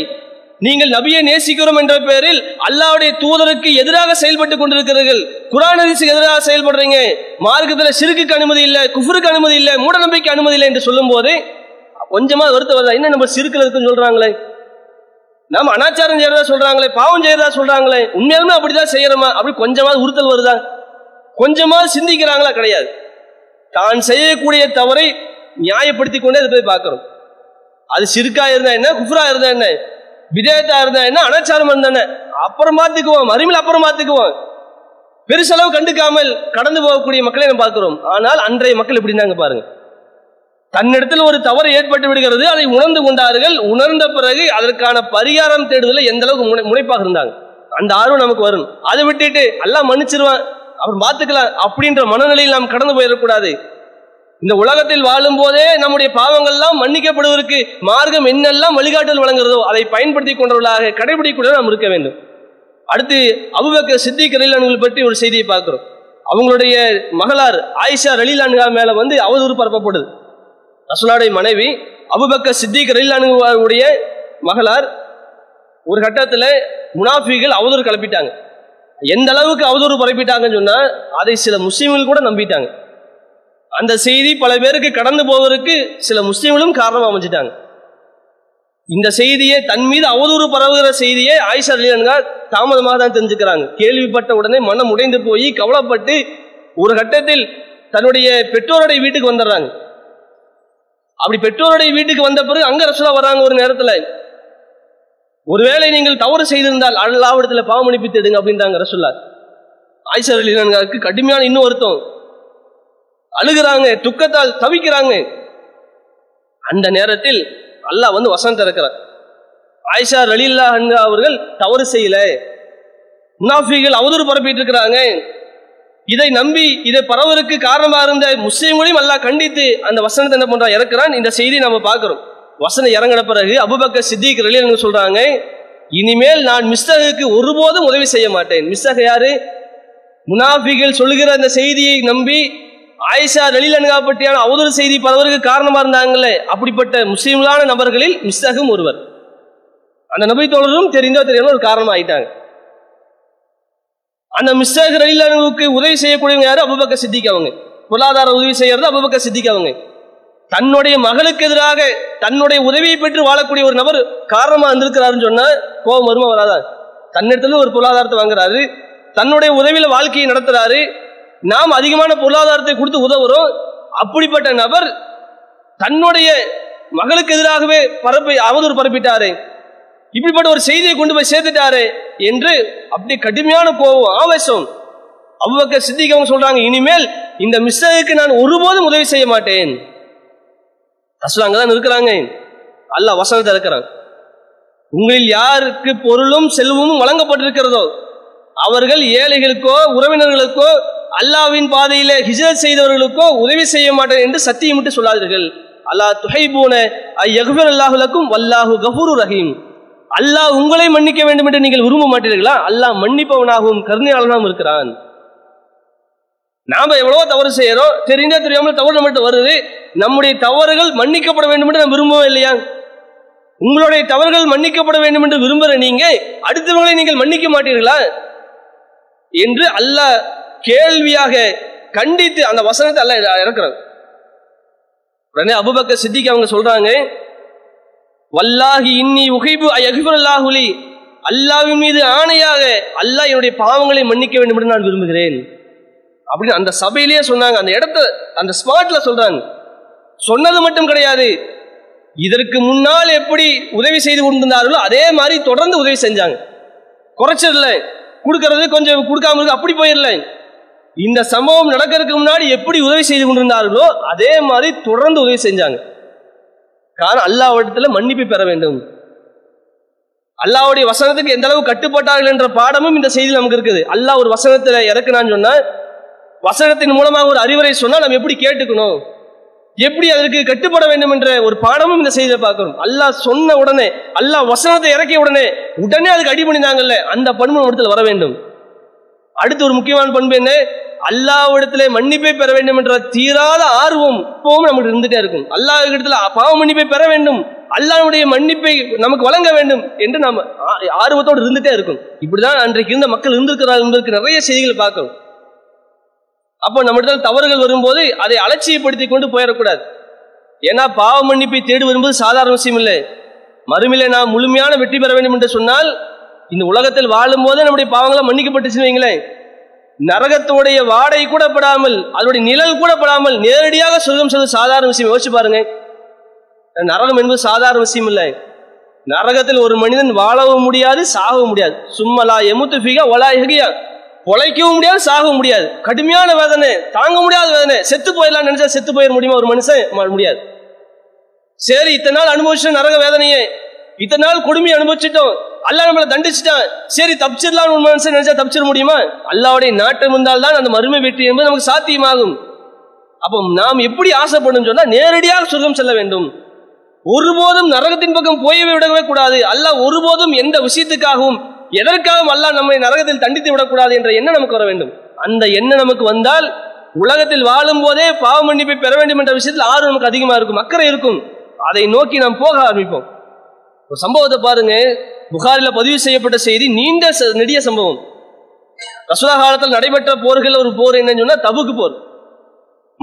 நீங்கள் நபியை நேசிக்கிறோம் என்ற பெயரில் அல்லாவுடைய தூதருக்கு எதிராக செயல்பட்டு கொண்டிருக்கிறீர்கள். குரான் ஹதீஸுக்கு எதிராக செயல்படுறீங்க. மார்க்கத்தில் சிறுக்குக்கு அனுமதி இல்லை குஃபருக்கு அனுமதி இல்லை மூடநம்பிக்கை அனுமதி இல்லை என்று சொல்லும் போது கொஞ்சமா வருத்த வருதா? என்ன நம்ம சிறுக்கில் இருக்குன்னு சொல்றாங்களே? நாம அனாச்சாரம் செய்யறதா சொல்றாங்களே பாவம் செய்யறதா சொல்றாங்களே உண்மையாலுமே அப்படிதான் செய்யறோமா? அப்படி கொஞ்சமாவது உறுத்தல் வருதா? கொஞ்சமாவது சிந்திக்கிறாங்களா? கிடையாது. தான் செய்யக்கூடிய தவறை நியாயப்படுத்தி கொண்டே அதை போய் பார்க்கிறோம். அது சிறுக்கா இருந்தா என்ன குஃப்ரா இருந்தா என்ன விதேயத்தா இருந்தா என்ன அனாச்சாரம் இருந்தா என்ன அப்புறம் பார்த்துக்குவோம் மறுமையில் அப்புறம் பார்த்துக்குவோம் பெருசளவு கண்டுக்காமல் கடந்து போகக்கூடிய மக்களை நம்ம பார்க்கிறோம். ஆனால் அன்றைய மக்கள் எப்படி இருந்தாங்க பாருங்க. தன்னிடத்தில் ஒரு தவறு ஏற்பட்டு விடுகிறது அதை உணர்ந்து கொண்டார்கள். உணர்ந்த பிறகு அதற்கான பரிகாரம் தேடுதல எந்த அளவுக்கு முனை முனைப்பாக இருந்தாங்க. அந்த ஆர்வம் நமக்கு வரும். அதை விட்டுட்டு எல்லாம் மன்னிச்சிருவான் அப்புறம் பார்த்துக்கலாம் அப்படின்ற மனநிலையில் நாம் கடந்து போயிடக்கூடாது. இந்த உலகத்தில் வாழும் போதே நம்முடைய பாவங்கள்லாம் மன்னிக்கப்படுவதற்கு மார்க்கம் என்னெல்லாம் வழிகாட்டல் வழங்குறதோ அதை பயன்படுத்தி கொண்டவர்களாக கடைபிடிக்கூட நாம் இருக்க வேண்டும். அடுத்து அபுபக்க சித்திகரீலான்கள் பற்றி ஒரு செய்தியை பார்க்கிறோம். அவங்களுடைய மகளார் ஆயிஷா ரலீலான்கா மேல வந்து அவதூறு பரப்பப்படுது. ரசூலாவுடைய மனைவி அபுபக்க சித்திக் அணுகுவாருடைய மகளார் ஒரு கட்டத்தில் முனாஃபிகள் அவதூறு கிளப்பிட்டாங்க. எந்த அளவுக்கு அவதூறு பரப்பிட்டாங்கன்னு சொன்னால் அதை சில முஸ்லீம்கள் கூட நம்பிட்டாங்க. அந்த செய்தி பல பேருக்கு கடந்து போவதற்கு சில முஸ்லீம்களும் காரணம் அமைஞ்சிட்டாங்க. இந்த செய்தியை தன் மீது அவதூறு பரவுகிற செய்தியை ஆயிஷா அலியன்கா தாமதமாக தான் தெரிஞ்சுக்கிறாங்க. கேள்விப்பட்ட உடனே மனம் உடைந்து போய் கவலைப்பட்டு ஒரு கட்டத்தில் தன்னுடைய பெற்றோருடைய வீட்டுக்கு வந்துடுறாங்க. அப்படி பெற்றோருடைய வீட்டுக்கு வந்த பிறகு அங்க ரசூலா வராங்க ஒரு நேரத்துல. ஒருவேளை நீங்கள் தவறு செய்திருந்தால் அல்லாவிடத்துல பாவமணிப்பு தேடுங்க அப்படின்றாங்க ரசூல்லா ஆயிஷா அலிலானுக்கு கடுமையான இன்னும் வருத்தம். அழுகிறாங்க துக்கத்தால் தவிக்கிறாங்க. அந்த நேரத்தில் அல்லாஹ் வந்து வசம் திறக்கிறார். ஆயிஷா ரலில்லா அவர்கள் தவறு செய்யல. முனாஃபிகள் அவதூறு பரப்பிட்டு இருக்கிறாங்க. இதை நம்பி இதை பரவலுக்கு காரணமாக இருந்த முஸ்லீம்களையும் அல்லாஹ் கண்டித்து அந்த வசனத்தை என்ன பண்றான்? இறக்குறான். இந்த செய்தியை நம்ம பார்க்கிறோம். வசனம் இறங்கின பிறகு அபுபக்க சித்திக் ரலியல் சொல்றாங்க இனிமேல் நான் மிஸ்தகுக்கு ஒருபோதும் உதவி செய்ய மாட்டேன். மிஸ்தக யாரு? முனாஃபிகள் சொல்லுகிற அந்த செய்தியை நம்பி ஆயிஷா ரலிலன்கா பற்றியான அவதூறு செய்தி பலவருக்கு காரணமா இருந்தாங்களே அப்படிப்பட்ட முஸ்லீம்களான நபர்களில் மிஸ்தகும் ஒருவர். அந்த நபி தோழரும் தெரிந்தோ தெரியாமல் ஒரு காரணம் ஆயிட்டாங்க அந்த மிஸ்டர் ரலிலனுக்கு உதவி செய்யக்கூடியவங்க யாரு? அபுபக்க சித்திக் அவங்க. பொருளாதார உதவி செய்யறது அபுபக்க சித்திக் அவங்க. தன்னுடைய மகளுக்கு எதிராக தன்னுடைய உதவியை பெற்று வாழக்கூடிய ஒரு நபர் காரணமா இருந்திருக்கிறாருன்னு சொன்னா கோபம் வருமா வராதா? தன்னிடத்துல ஒரு பொருளாதாரத்தை வாங்குறாரு. தன்னுடைய உதவியில வாழ்க்கையை நடத்துறாரு. நாம் அதிகமான பொருளாதாரத்தை கொடுத்து உதவுறோம். அப்படிப்பட்ட நபர் தன்னுடைய மகளுக்கு எதிராகவே பரப்பி அவதூறு பரப்பிட்டாரு. இப்படிப்பட்ட ஒரு செய்தியை கொண்டு போய் சேர்த்துட்டாரு என்று அப்படி கடுமையான கோபம் ஆவேசம். அவ்வக்க சித்திக்கவங்க சொல்றாங்க இனிமேல் இந்த மிஸ்டருக்கு நான் ஒருபோதும் உதவி செய்ய மாட்டேன். ரசூல் அங்கதான் இருக்கிறாங்க. அல்லாஹ் வசனத்தை இருக்கிறாங்க உங்களில் யாருக்கு பொருளும் செல்வமும் வழங்கப்பட்டிருக்கிறதோ அவர்கள் ஏழைகளுக்கோ உறவினர்களுக்கோ அல்லாவின் பாதையில ஹிஜரத் செய்தவர்களுக்கோ உதவி செய்ய மாட்டேன் என்று சத்தியமிட்டு சொல்லாதீர்கள். அல்லாஹ் துஹைபூன ஐயகுபர் அல்லாஹுலக்கும் வல்லாஹு கஃபூரு ரஹீம். அல்லாஹ் உங்களை மன்னிக்க வேண்டும் என்று நீங்கள் விரும்ப மாட்டீர்களா? அல்லாஹ் மன்னிப்பவனாகவும் கருணையாளனாகவும் இருக்கிறான். நாம எவ்வளவோ தவறு செய்யறோம். தெரிஞ்சா தெரியாமல் தவறு நம்மகிட்ட வருது. நம்முடைய தவறுகள் மன்னிக்கப்பட வேண்டும் என்று நாம் விரும்பவே இல்லையா? உங்களுடைய தவறுகள் மன்னிக்கப்பட வேண்டும் என்று விரும்புகிற நீங்க அடுத்தவங்களை நீங்கள் மன்னிக்க மாட்டீர்களா? என்று அல்லாஹ் கேள்வியாக கண்டித்து அந்த வசனத்தை அல்லாஹ் இறக்குறாங்க உடனே அபுபக்க சித்திக்கு அவங்க சொல்றாங்க வல்லாஹி இன்னி உகைபு அகிபுல்லாஹுலி அல்லாவின் மீது ஆணையாக அல்லாஹ் என்னுடைய பாவங்களை மன்னிக்க வேண்டும் என்று நான் விரும்புகிறேன். அப்படின்னு அந்த சபையிலேயே சொன்னாங்க. அந்த இடத்த அந்த ஸ்பாட்ல சொல்றாங்க. சொன்னது மட்டும் கிடையாது. இதற்கு முன்னால் எப்படி உதவி செய்து கொண்டிருந்தார்களோ அதே மாதிரி தொடர்ந்து உதவி செஞ்சாங்க. குறைச்சிடல கொடுக்கறது கொஞ்சம் கொடுக்காம இருக்கு அப்படி போயிடல. இந்த சம்பவம் நடக்கிறதுக்கு முன்னாடி எப்படி உதவி செய்து கொண்டிருந்தார்களோ அதே மாதிரி தொடர்ந்து உதவி செஞ்சாங்க. காரணம் அல்லாவிடத்துல மன்னிப்பு பெற வேண்டும். அல்லாவுடைய வசனத்துக்கு எந்த அளவு கட்டுப்பட்டார்கள் என்ற பாடமும் இந்த செய்தி நமக்கு இருக்குது. அல்லாஹ் ஒரு வசனத்துல இறக்குனான்னு சொன்னா வசனத்தின் மூலமாக ஒரு அறிவுரை சொன்னால் நம்ம எப்படி கேட்டுக்கணும்? எப்படி அதற்கு கட்டுப்பட வேண்டும் என்ற ஒரு பாடமும் இந்த செய்தியை பார்க்கிறோம். அல்லாஹ் சொன்ன உடனே அல்லாஹ் வசனத்தை இறக்கிய உடனே உடனே அதுக்கு அடிபணிந்தாங்கல்ல அந்த பண்பு நம்ம இடத்துல வர வேண்டும். அடுத்து ஒரு முக்கியமான பண்பு என்ன? அல்லாவிடத்திலே மன்னிப்பை பெற வேண்டும் என்ற தீராத ஆர்வம் இப்பவும் நமக்கு இருந்துட்டே இருக்கும். அல்லாஹ் இடத்துல பாவ மன்னிப்பை பெற வேண்டும் அல்லாவுடைய மன்னிப்பை நமக்கு வழங்க வேண்டும் என்று நாம் ஆர்வத்தோடு இருந்துட்டே இருக்கும். இப்படிதான் அன்றைக்கு இருந்த மக்கள் இருந்திருக்கிறார்கள் என்பதற்கு நிறைய செய்திகள் பார்க்கும் அப்போ நம்மிடத்தில் தவறுகள் வரும்போது அதை அலட்சியப்படுத்தி கொண்டு போயிடக்கூடாது. ஏன்னா பாவ மன்னிப்பை தேடி வரும்போது சாதாரண விஷயம் இல்லை. மறுமையில நாம் முழுமையான வெற்றி பெற வேண்டும் என்று சொன்னால் இந்த உலகத்தில் வாழும் போதே நம்முடைய பாவங்களை மன்னிக்கப்பட்டுச்சுன்னு வைங்களேன். நரகத்தோடைய வாடை கூட படாமல் அதனுடைய நிழல் கூட படாமல் நேரடியாக சொர்க்கம் செல்வது சாதாரண விஷயம். யோசிச்சு பாருங்க. நரகம் என்பது சாதாரண விஷயம் இல்லை. நரகத்தில் ஒரு மனிதன் வாழவும் முடியாது சாகவும் முடியாது. சும்மலா எமுத்து பிகா ஒலா எகியா பொழைக்கவும் முடியாது சாகவும் முடியாது. கடுமையான வேதனை தாங்க முடியாத வேதனை. செத்து போயிடலாம் நினைச்சா செத்து போயிட முடியுமா? ஒரு மனுஷன் முடியாது. சரி இத்தனை நாள் அனுபவிச்ச நரக வேதனையே. இத்தனை நாள் கொடுமையை அனுபவிச்சிட்டோம். அல்லா நம்மளை தண்டிச்சுட்டான். சரி தப்பிச்சிடலாம்னு ஒரு மனுஷன் நினைச்சா தப்பிச்சிட முடியுமா? அல்லாவுடைய நாட்டம் இருந்தால் தான் அந்த மறுமை வெற்றி என்பது நமக்கு சாத்தியமாகும். அப்போ நாம் எப்படி ஆசைப்படும் சொன்னா நேரடியாக சுகம் செல்ல வேண்டும். ஒருபோதும் நரகத்தின் பக்கம் போயவே விடவே கூடாது. அல்லாஹ் ஒருபோதும் எந்த விஷயத்துக்காகவும் எதற்காகவும் அல்லாஹ் நம்மை நரகத்தில் தண்டித்து விடக்கூடாது என்ற எண்ணம் நமக்கு வர வேண்டும். அந்த எண்ணம் நமக்கு வந்தால் உலகத்தில் வாழும் போதே பாவ மன்னிப்பை பெற வேண்டும் என்ற விஷயத்தில் ஆர்வம் நமக்கு அதிகமா இருக்கும் அக்கறை இருக்கும். அதை நோக்கி நாம் போக ஆரம்பிப்போம். ஒரு சம்பவத்தை பாருங்க. புகாரில் பதிவு செய்யப்பட்ட செய்தி நீண்ட நெடிய சம்பவம். ரசுலா காலத்தில் நடைபெற்ற போர்கள் ஒரு போர் என்னன்னு சொன்னா தபுக்கு போர்.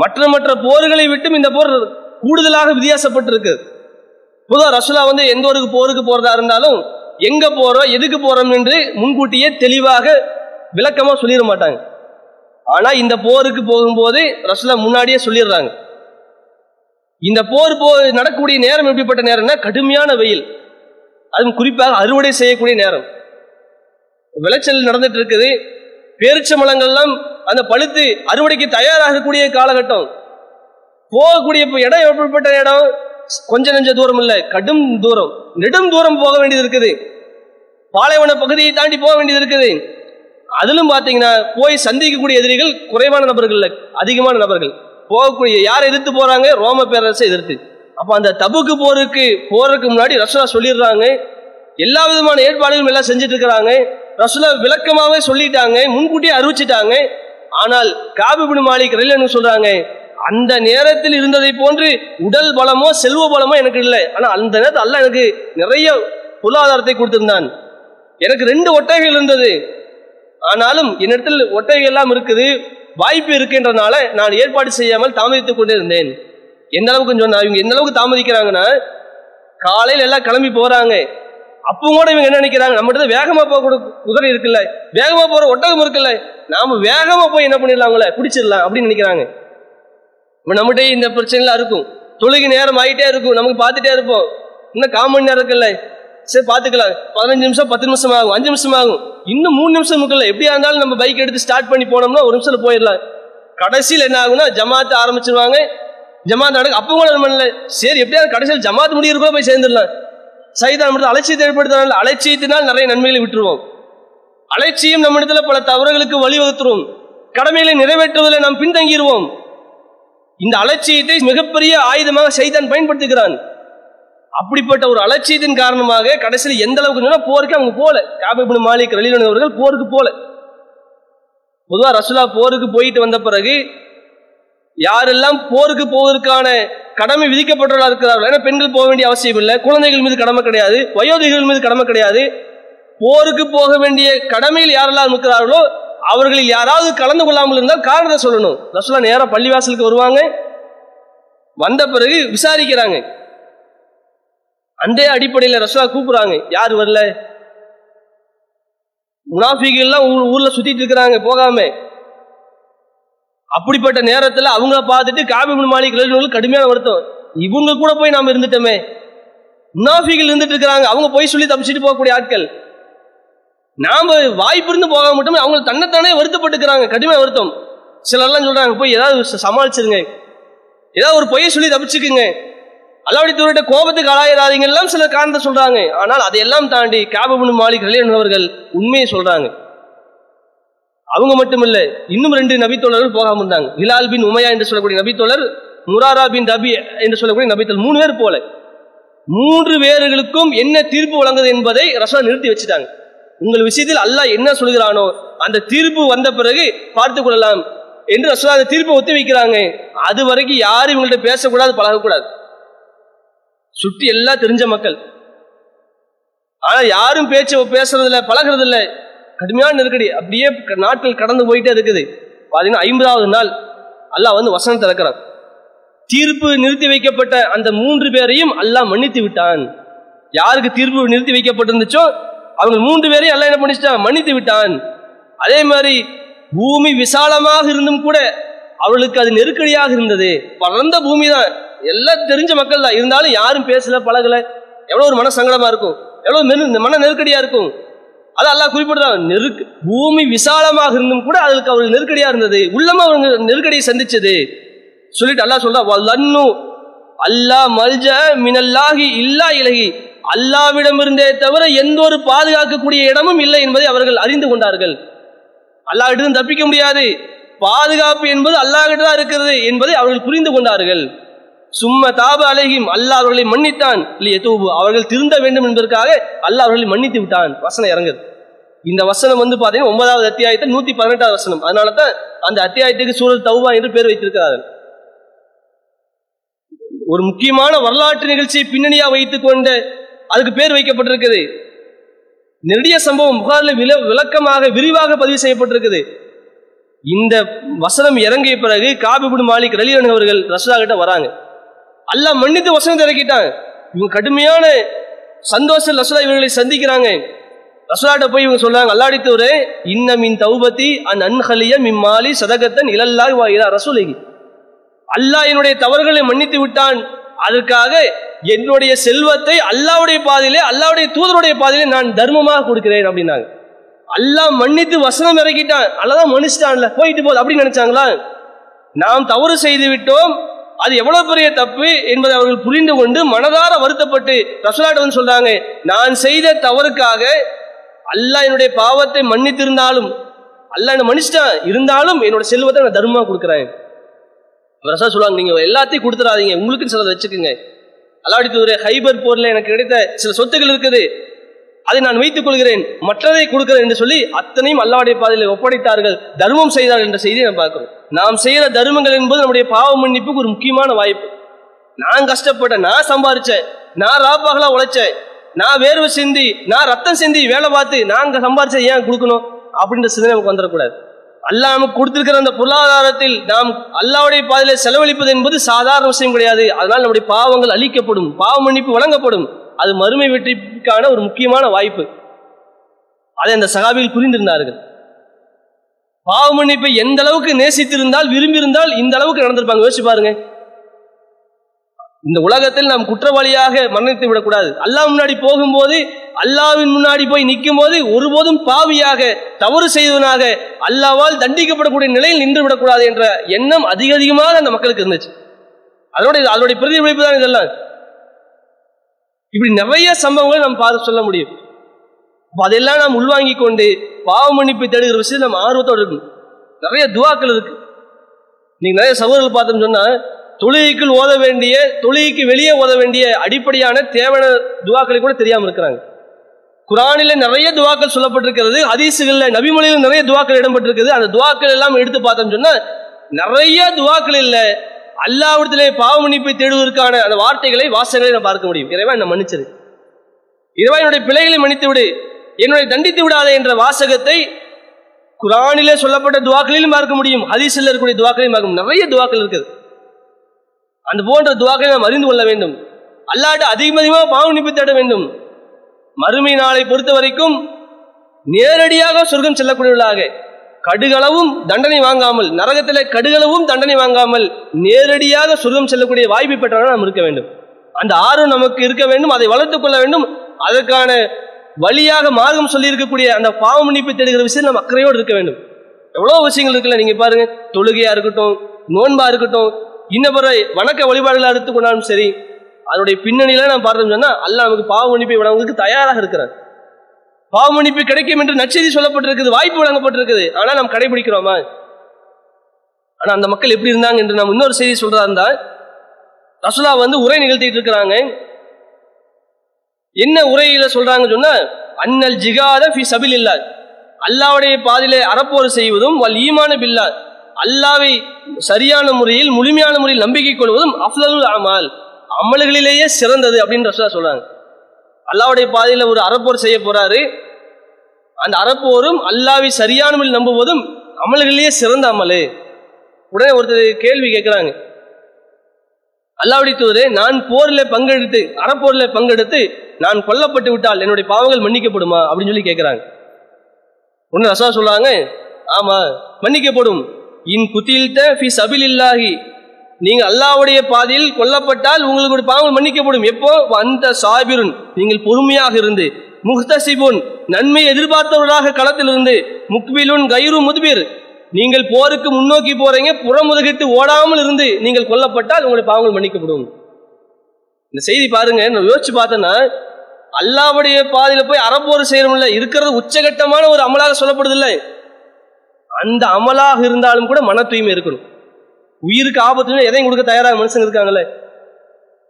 மற்ற மற்ற போர்களை விட்டும் இந்த போர் கூடுதலாக வித்தியாசப்பட்டிருக்கு. பொதுவாக ரசுலா வந்து எந்த ஒரு போருக்கு போறதா இருந்தாலும் எங்க போறோம் எதுக்கு போறோம் என்று முன்கூட்டியே தெளிவாக விளக்கமா சொல்லிட மாட்டாங்க. ஆனா இந்த போருக்கு போகும்போது ரசுலா முன்னாடியே சொல்லிடுறாங்க. இந்த போர் போ நடக்கக்கூடிய நேரம் எப்படிப்பட்ட நேரம்னா கடுமையான வெயில். அதுவும் குறிப்பாக அறுவடை செய்யக்கூடிய நேரம். விளைச்சல் நடந்துட்டு இருக்குது பேரிச்சம்பழங்கள்லாம் அந்த பழுத்து அறுவடைக்கு தயாராகக்கூடிய காலகட்டம். போகக்கூடிய இப்போ இடம் எப்படிப்பட்ட இடம்? கொஞ்ச நெஞ்ச தூரம் இல்லை கடும் தூரம். நெடும் தூரம் போக வேண்டியது இருக்குது. பாலைவன பகுதியை தாண்டி போக வேண்டியது இருக்குது. அதிலும் பாத்தீங்கன்னா போய் சந்திக்கக்கூடிய எதிரிகள் குறைவான நபர்கள் இல்லை அதிகமான நபர்கள். போகக்கூடிய யாரை எதிர்த்து போறாங்க? ரோம பேரரசை எதிர்த்து. அப்ப அந்த தபுக்கு போருக்கு போறதுக்கு முன்னாடி ரசுலா சொல்லிடுறாங்க. எல்லா விதமான ஏற்பாடுகளும் எல்லாம் செஞ்சுட்டு இருக்கிறாங்க. ரசுலா விளக்கமாவே சொல்லிட்டாங்க முன்கூட்டியே அறிவிச்சிட்டாங்க. ஆனால் காபிபின் மாலிக் ரயில்னு சொல்றாங்க அந்த நேரத்தில் இருந்ததை போன்று உடல் பலமோ செல்வ பலமோ எனக்கு இல்லை. ஆனா அந்த நேரத்தில் அல்ல எனக்கு நிறைய பொருளாதாரத்தை கொடுத்திருந்தான். எனக்கு ரெண்டு ஒட்டகைகள் இருந்தது. ஆனாலும் என்னிடத்தில் ஒட்டகைகள் எல்லாம் இருக்குது வாய்ப்பு இருக்கின்றனால நான் ஏற்பாடு செய்யாமல் தாமதித்துக் கொண்டிருந்தேன் எந்த அளவுக்கு சொன்னா இவங்க எந்த அளவுக்கு தாமதிக்கிறாங்கன்னா காலையில எல்லாம் கிளம்பி போறாங்க. அப்பவும் கூட இவங்க என்ன நினைக்கிறாங்க? நம்மகிட்ட தான் வேகமா போக குதிரை இருக்குல்ல. வேகமா போற ஒட்டகம் இருக்குல்ல. நாம வேகமா போய் என்ன பண்ணிடலாங்களே பிடிச்சிடலாம் அப்படின்னு நினைக்கிறாங்க. இப்ப நம்மகிட்ட இந்த பிரச்சனைலாம் இருக்கும். தொழுகி நேரம் ஆகிட்டே இருக்கும். நமக்கு பார்த்துட்டே இருப்போம். இன்னும் கால் மணி நேரம் இருக்குல்ல. சரி பார்த்துக்கலாம். பதினஞ்சு நிமிஷம் பத்து நிமிஷம் ஆகும். அஞ்சு நிமிஷம் ஆகும். இன்னும் மூணு நிமிஷம் இருக்குல்ல. எப்படியா இருந்தாலும் நம்ம பைக் எடுத்து ஸ்டார்ட் பண்ணி போனோம்னா ஒரு நிமிஷத்துல போயிடலாம். கடைசியில் என்ன ஆகும்னா ஜமாத்து ஆரம்பிச்சிருவாங்க. ஜமாத் நடக்கு. அப்போ கூட நம்ம இல்லை. சரி எப்படியாவது கடைசியில் ஜமாத் முடியிருக்கோ போய் சேர்ந்துடலாம். சைதான் மட்டும் அலட்சியத்தை ஏற்படுத்தினால அலட்சியத்தினால் நிறைய நன்மைகளை விட்டுருவோம். அலட்சியம் நம்ம இடத்துல பல தவறுகளுக்கு வழிவகுத்துரும். கடமைகளை நிறைவேற்றுவதில் நாம் பின்தங்கிடுவோம் இந்த அலட்சியத்தை மிகப்பெரிய ஆயுதமாக சைதான் பயன்படுத்துகிறான். அப்படிப்பட்ட ஒரு அலட்சியத்தின் காரணமாக கடைசியில் எந்த அளவுக்கு சொன்னா போருக்கு அவங்க போல. காபிபின் மாலிக் ரலீலன் அவர்கள் போருக்கு போல. பொதுவா ரசுலா போருக்கு போயிட்டு வந்த பிறகு யாரெல்லாம் போருக்கு போவதற்கான கடமை விதிக்கப்பட்டவர்களாக இருக்கிறார்கள் ஏன்னா பெண்கள் போக வேண்டிய அவசியம் இல்லை குழந்தைகள் மீது கடமை கிடையாது வயோதிகள் மீது கடமை கிடையாது. போருக்கு போக வேண்டிய கடமையில் யாரெல்லாம் இருக்கிறார்களோ அவர்களில் யாராவது கலந்து கொள்ளாமல் இருந்தால் காரணத்தை சொல்லணும். ரசுலா நேரம் பள்ளிவாசலுக்கு வருவாங்க. வந்த பிறகு விசாரிக்கிறாங்க. அந்த அடிப்படையில் ரசுலா கூப்பிடுறாங்க. யார் வரல? முனாஃபிகள்லாம் ஊர் ஊர்ல சுத்திட்டு இருக்கிறாங்க போகாம. அப்படிப்பட்ட நேரத்துல அவங்க பார்த்துட்டு காபிபின் மாலிக் ரலியல்லாஹு கடுமையான வருத்தம். இவங்க கூட போய் நாம இருந்துட்டோமே. முனாஃபிகள் இருந்துட்டு இருக்கிறாங்க. அவங்க போய் சொல்லி தப்பிச்சுட்டு போகக்கூடிய ஆட்கள். நாம வாய்ப்பு இருந்து போக மட்டுமே அவங்க தன்னைத்தானே வருத்தப்பட்டுக்கிறாங்க. கடுமையான வருத்தம். சிலர்லாம் சொல்றாங்க போய் ஏதாவது சமாளிச்சிருங்க. ஏதாவது ஒரு பொய்யை சொல்லி தப்பிச்சுக்குங்க. அல்லாவுடைய தூரிட்ட கோபத்துக்கு ஆளாயிராதீங்க எல்லாம் சில காரணத்தை சொல்றாங்க. ஆனால் அதையெல்லாம் தாண்டி காபபுன் மாலிக் ரலியன் அவர்கள் உண்மையை சொல்றாங்க. அவங்க மட்டும் இல்ல இன்னும் ரெண்டு நபித்தோழர்கள் போகாம இருந்தாங்க. ஹிலால் பின் உமையா என்று சொல்லக்கூடிய நபித்தோழர் முராரா பின் ரபி என்று சொல்லக்கூடிய நபித்தோழர் மூணு பேர் போல. மூன்று பேர்களுக்கும் என்ன தீர்ப்பு வழங்குது என்பதை ரசூலா நிறுத்தி வச்சுட்டாங்க. உங்கள் விஷயத்தில் அல்லாஹ் என்ன சொல்கிறானோ அந்த தீர்ப்பு வந்த பிறகு பார்த்து கொள்ளலாம் என்று ரசூலா அந்த தீர்ப்பை ஒத்தி வைக்கிறாங்க. அது வரைக்கும் யாரும் இவங்கள்ட்ட பேசக்கூடாது பழகக்கூடாது. சுற்றி எல்லாம் தெரிஞ்ச மக்கள். ஆனா யாரும் பேச்சு பேசுறதில்ல பழகிறது இல்லை கடுமையான நெருக்கடி. அப்படியே க- நாட்கள் கடந்து போயிட்டே இருக்குது. பாத்தீங்கன்னா ஐம்பதாவது நாள் அல்லாஹ் வந்து வசனம் திறக்கிறான். தீர்ப்பு நிறுத்தி வைக்கப்பட்ட அந்த மூன்று பேரையும் அல்லாஹ் மன்னித்து விட்டான். யாருக்கு தீர்ப்பு நிறுத்தி வைக்கப்பட்டிருந்துச்சோ அவங்க மூன்று பேரையும் அல்லாஹ் என்ன பண்ணிச்சிட்டான் மன்னித்து விட்டான். அதே மாதிரி பூமி விசாலமாக இருந்தும் கூட அவளுக்கு அது நெருக்கடியாக இருந்தது. பறந்த பூமி தான். எல்லாம் தெரிஞ்ச மக்கள் தான். இருந்தாலும் யாரும் பேசல பழகல. எவ்வளோ ஒரு மன சங்கடமா இருக்கும். எவ்வளோ மன நெருக்கடியா இருக்கும். அது அல்லாஹ் குறிப்பிடுறான் நெருக்கு பூமி விசாலமாக இருந்தும் கூட அதுக்கு அவளுக்கு நெருக்கடியா இருந்தது. உள்ளமா அவங்க நெருக்கடியை சந்திச்சது. சொல்லிட்டு அல்லாஹ் சொல்றா அல்லா அல்லாஹ் மல்ஜ மினல்லாஹி இல்லா இலகி அல்லாவிடமிருந்தே தவிர எந்த ஒரு பாதுகாக்கக்கூடிய இடமும் இல்லை என்பதை அவர்கள் அறிந்து கொண்டார்கள். அல்லாஹ்கிட்ட தப்பிக்க முடியாது. பாதுகாப்பு என்பது அல்லாஹ்கிட்ட தான் இருக்கிறது என்பதை அவர்கள் புரிந்து கொண்டார்கள். சும்ம தாப அலைகிம் அல்லாஹ் அவர்களை மன்னித்தான். இல்லையே தூபு அவர்கள் திருந்த வேண்டும் என்பதற்காக அல்லாஹ் அவர்களை மன்னித்து விட்டான். வசனம் இறங்குது. இந்த வசனம் வந்து பார்த்தீங்கன்னா ஒன்பதாவது அத்தியாயத்தில் நூத்தி பதினெட்டாவது வசனம். அதனால தான் அந்த அத்தியாயத்துக்கு சூழல் தௌபா என்று பேர் வைத்திருக்கிறார்கள். ஒரு முக்கியமான வரலாற்று நிகழ்ச்சியை பின்னணியா வைத்துக் கொண்டு அதுக்கு பேர் வைக்கப்பட்டிருக்குது. நெருடிய சம்பவம் புகாரில் வில விளக்கமாக விரிவாக பதிவு செய்யப்பட்டிருக்குது. இந்த வசனம் இறங்கிய பிறகு காபிபுடு மாலிக் ரலியன் அவர்கள் ரசுலா கிட்ட வராங்க. அல்லாஹ் மன்னித்து வசனத்தை இறக்கிட்டான் இவங்க கடுமையான சந்தோஷம் ரசுலா இவர்களை சந்திக்கிறாங்க. ரசுலாட்ட போய் இவங்க சொல்றாங்க அல்லாடித்தவரே இன்ன மின் தௌபத்தி அன் அன்ஹலிய மிம்மாலி சதகத்தன் இலல்லாஹ் வா ரசூலகி அல்லாஹ் என்னுடைய தவறுகளை மன்னித்து விட்டான். அதற்காக என்னுடைய செல்வத்தை அல்லாவுடைய பாதையிலே அல்லாவுடைய தூதருடைய பாதையிலே நான் தர்மமாக கொடுக்கிறேன் அப்படின்னாங்க. அல்லாஹ் மன்னித்து வசனம் இறக்கிட்டான். அல்லதான் மன்னிச்சிட்டான்ல போயிட்டு போகுது அப்படின்னு நினைச்சாங்களா? நாம் தவறு செய்து விட்டோம். அது எவ்வளவு பெரிய தப்பு என்பதை அவர்கள் புரிந்து கொண்டு மனதார வருத்தப்பட்டு ரசூலாட்ட வந்து சொல்றாங்க நான் செய்த தவறுக்காக அல்லாஹ் என்னுடைய பாவத்தை மன்னித்திருந்தாலும் அல்லாஹ் என்ன மன்னிச்சிட்டான். இருந்தாலும் என்னோட செல்வத்தை நான் தர்மமா கொடுக்குறேன். ரசா சொல்லுவாங்க நீங்க எல்லாத்தையும் கொடுத்துடாதீங்க. உங்களுக்கு சிலதை வச்சுக்கோங்க. அல்லாடி தூர ஹைபர் போர்ல எனக்கு கிடைத்த சில சொத்துக்கள் இருக்குது. அதை நான் வைத்துக் கொள்கிறேன் மற்றதை கொடுக்கிறேன் என்று சொல்லி அத்தனையும் அல்லாவுடைய பாதையில் ஒப்படைத்தார்கள் தர்மம் செய்தார்கள் என்ற செய்தியை நாம் பார்க்கிறோம். நாம் செய்கிற தர்மங்கள் என்பது நம்முடைய பாவ மன்னிப்புக்கு ஒரு முக்கியமான வாய்ப்பு. நான் கஷ்டப்பட்டேன் நான் சம்பாரிச்சேன் நான் ராப்பாகலாம் உழைச்சேன் நான் வேர்வை சிந்தி நான் ரத்தம் சிந்தி வேலை பார்த்து நாங்க சம்பாரிச்சதை ஏன் கொடுக்கணும்? அப்படின்ற சிந்தனை நமக்கு வந்துடக்கூடாது. அல்லாஹ் நமக்கு கொடுத்திருக்கிற அந்த பொருளாதாரத்தில் நாம் அல்லாவுடைய பாதையில செலவழிப்பது என்பது சாதாரண விஷயம் கிடையாது. அதனால் நம்முடைய பாவங்கள் அழிக்கப்படும் பாவ மன்னிப்பு வழங்கப்படும். அது மறுமை வெற்றிக்கான ஒரு முக்கியமான வாய்ப்பு. அதை அந்த சகாபிகள் புரிந்திருந்தார்கள். பாவ மன்னிப்பை எந்த அளவுக்கு நேசித்திருந்தால் விரும்பியிருந்தால் இந்த அளவுக்கு நடந்திருப்பாங்க. யோசிச்சு பாருங்க. இந்த உலகத்தில் நாம் குற்றவாளியாக மரணித்து விடக்கூடாது. அல்லாஹ் முன்னாடி போகும்போது அல்லாவின் முன்னாடி போய் நிற்கும் போது ஒருபோதும் பாவியாக தவறு செய்தவனாக அல்லாவால் தண்டிக்கப்படக்கூடிய நிலையில் நின்று விடக்கூடாது என்ற எண்ணம் அதிக அதிகமாக அந்த மக்களுக்கு இருந்துச்சு. அதோட அதனுடைய பிரதிபலிப்பு தான் இதெல்லாம். இப்படி நிறைய சம்பவங்களை நாம் பார்த்து சொல்ல முடியும். அதெல்லாம் நாம் உள்வாங்கி கொண்டு பாவ மன்னிப்பை தேடுகிற விஷயம் நம்ம ஆர்வத்தோடு இருக்கும் நிறைய துவாக்கள் இருக்கு. நீங்க நிறைய சகோதரர்கள் பார்த்தோம்னு சொன்னா தொழுகைக்குள் ஓத வேண்டிய தொழுகைக்கு வெளியே ஓத வேண்டிய அடிப்படையான தேவையான துவாக்களை கூட தெரியாம இருக்கிறாங்க. குரானில நிறைய துவாக்கள் சொல்லப்பட்டிருக்கிறது ஹதீசுகள்ல நபிமொழியில் நிறைய துவாக்கள் இடம்பெற்றிருக்கிறது. அந்த துவாக்கள் எல்லாம் எடுத்து பார்த்தோம்னு சொன்னா நிறைய துவாக்கள் இல்லை. அல்லாவிடத்திலே பாவ மன்னிப்பை தேடுவதற்கான அந்த வார்த்தைகளை வாசகங்களை நான் பார்க்க முடியும். இறைவா என்ன மன்னிச்சது இறைவா என்னுடைய பிழைகளை மன்னித்து விடு என்னுடைய தண்டித்து விடாதே என்ற வாசகத்தை குரானிலே சொல்லப்பட்ட துவாக்களிலும் பார்க்க முடியும். ஹதீஸில் இருக்கக்கூடிய துவாக்களையும் பார்க்க நிறைய துவாக்கள் இருக்குது. அந்த போன்ற துவாக்களை நாம் அறிந்து கொள்ள வேண்டும். அல்லாட்ட அதிகம் அதிகமாக பாவ மன்னிப்பு தேட வேண்டும். மறுமை நாளை பொறுத்த வரைக்கும் நேரடியாக சொர்க்கம் செல்லக்கூடியவர்களாக கடுகளவும் தண்டனை வாங்காமல் நரகத்தில் கடுகளவும் தண்டனை வாங்காமல் நேரடியாக சொர்க்கம் செல்லக்கூடிய வாய்ப்பு பெற்றவர்கள் நாம் இருக்க வேண்டும். அந்த ஆர்வம் நமக்கு இருக்க வேண்டும் அதை வளர்த்துக் கொள்ள வேண்டும். அதற்கான வழியாக மார்க்கம் சொல்லி இருக்கக்கூடிய அந்த பாவ மன்னிப்பு தேடுகிற விஷயம் நம்ம அக்கறையோடு இருக்க வேண்டும். எவ்வளவு விஷயங்கள் இருக்குல்ல நீங்க பாருங்க. தொழுகையா இருக்கட்டும் நோன்பா இருக்கட்டும் இன்ன வணக்க வழிபாடுகளாக எடுத்துக்கொண்டாலும் சரி அதனுடைய பின்னணியில நான் பார்த்தோம் சொன்னா அல்ல நமக்கு பாவ மன்னிப்பை வழங்குவதற்கு தயாராக இருக்கிறார். பாவ கிடைக்கும் என்று நச்செய்தி சொல்லப்பட்டிருக்குது வாய்ப்பு வழங்கப்பட்டிருக்குது. ஆனா நாம் கடைபிடிக்கிறோமா? ஆனா அந்த மக்கள் எப்படி இருந்தாங்க என்று நாம் இன்னொரு செய்தி சொல்றதா இருந்தா ரசுலா வந்து உரை நிகழ்த்திட்டு இருக்கிறாங்க. என்ன உரையில சொல்றாங்கன்னு சொன்னா அன்னல் ஜிகாத ஃபி சபில் இல்லா அல்லாவுடைய பாதிலே அறப்போர் செய்வதும் வல் ஈமான பில்லா அல்லாவை சரியான முறையில் முழுமையான முறையில் நம்பிக்கை கொள்வதும் அஃலல் அமல். அமல்களிலேயே சிறந்தது அப்படின்னு ரசுலா சொல்றாங்க. அல்லாவுடைய பாதையில ஒரு அறப்போர் செய்ய போறாரு. அந்த அறப்போரும் அல்லாவை சரியான முறையில் நம்புவதும் அமல்களிலேயே சிறந்த அமலு. உடனே ஒருத்தர் கேள்வி கேட்கிறாங்க. அல்லாவுடைய தூதரே நான் போரில் பங்கெடுத்து அறப்போரில் பங்கெடுத்து நான் கொல்லப்பட்டு விட்டால் என்னுடைய பாவங்கள் மன்னிக்கப்படுமா? அப்படின்னு சொல்லி கேட்கிறாங்க. ஒன்று ரசா சொல்றாங்க ஆமா மன்னிக்கப்படும். இன் குத்தில்த ஃபி இல்லாகி நீங்க அல்லாவுடைய பாதையில் கொல்லப்பட்டால் உங்களுக்கு பாவம் மன்னிக்கப்படும். எப்போ? அந்த சாபிருன். நீங்கள் பொறுமையாக இருந்து. முஹ்தசிபுன். நன்மை எதிர்பார்த்தவர்களாக களத்திலிருந்து முக்பிலுன் கைரு முதுபீர். நீங்கள் போருக்கு முன்னோக்கி போறீங்க. புறமுதுகிட்டு ஓடாமல் இருந்து நீங்கள் கொல்லப்பட்டால் உங்களுடைய பாவங்கள் மன்னிக்கப்படும். இந்த செய்தி பாருங்க. நான் யோசிச்சு பார்த்தேன்னா அல்லாவுடைய பாதையில போய் அறப்போர் செய்யறோம்ல இருக்கிறது உச்சகட்டமான ஒரு அமலாக சொல்லப்படுது இல்லை அந்த அமலாக இருந்தாலும் கூட மன தூய்மை இருக்கணும். உயிருக்கு ஆபத்துன்னு எதையும் கொடுக்க தயாராக மனுஷங்க இருக்காங்கல்ல.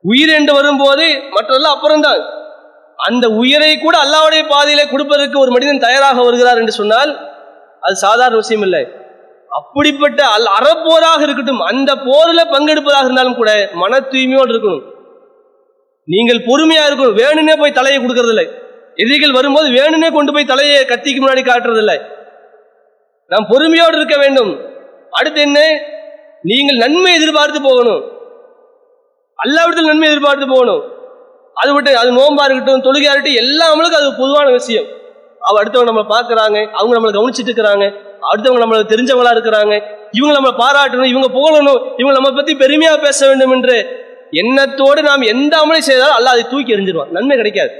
உயிர் என்று வரும்போது மற்றதெல்லாம் அப்புறம்தான். அந்த உயிரை கூட அல்லாவுடைய பாதையில கொடுப்பதற்கு ஒரு மனிதன் தயாராக வருகிறார் என்று சொன்னால் அது சாதாரண விஷயம் இல்லை. அப்படிப்பட்ட அல் அறப்போராக இருக்கட்டும் அந்த போரில் பங்கெடுப்பதாக இருந்தாலும் கூட மன தூய்மையோடு இருக்கணும். நீங்கள் பொறுமையா இருக்கணும். வேணும்னே போய் தலையை கொடுக்கறதில்லை. எதிரிகள் வரும்போது வேணும்னே கொண்டு போய் தலையை கத்திக்கு முன்னாடி காட்டுறதில்லை. நாம் பொறுமையோடு இருக்க வேண்டும். அடுத்து என்ன? நீங்கள் நன்மை எதிர்பார்த்து போகணும். அல்லாவிடத்தில் நன்மை எதிர்பார்த்து போகணும். அது விட்டு அது நோம்பா இருக்கட்டும் தொழுகையா இருக்கட்டும் எல்லாமளுக்கும் அது பொதுவான விஷயம். அவ அடுத்தவங்க நம்மளை பார்க்குறாங்க அவங்க நம்மளை கவனிச்சிட்டு இருக்கிறாங்க அடுத்தவங்க நம்மளை தெரிஞ்சவங்களா இருக்கிறாங்க இவங்க நம்மளை பாராட்டணும் இவங்க புகழணும் இவங்க நம்ம பத்தி பெருமையா பேச வேண்டும் என்று எண்ணத்தோடு நாம் எந்த அமலை செய்தாலும் அல்ல அதை தூக்கி எறிஞ்சிருவான். நன்மை கிடைக்காது.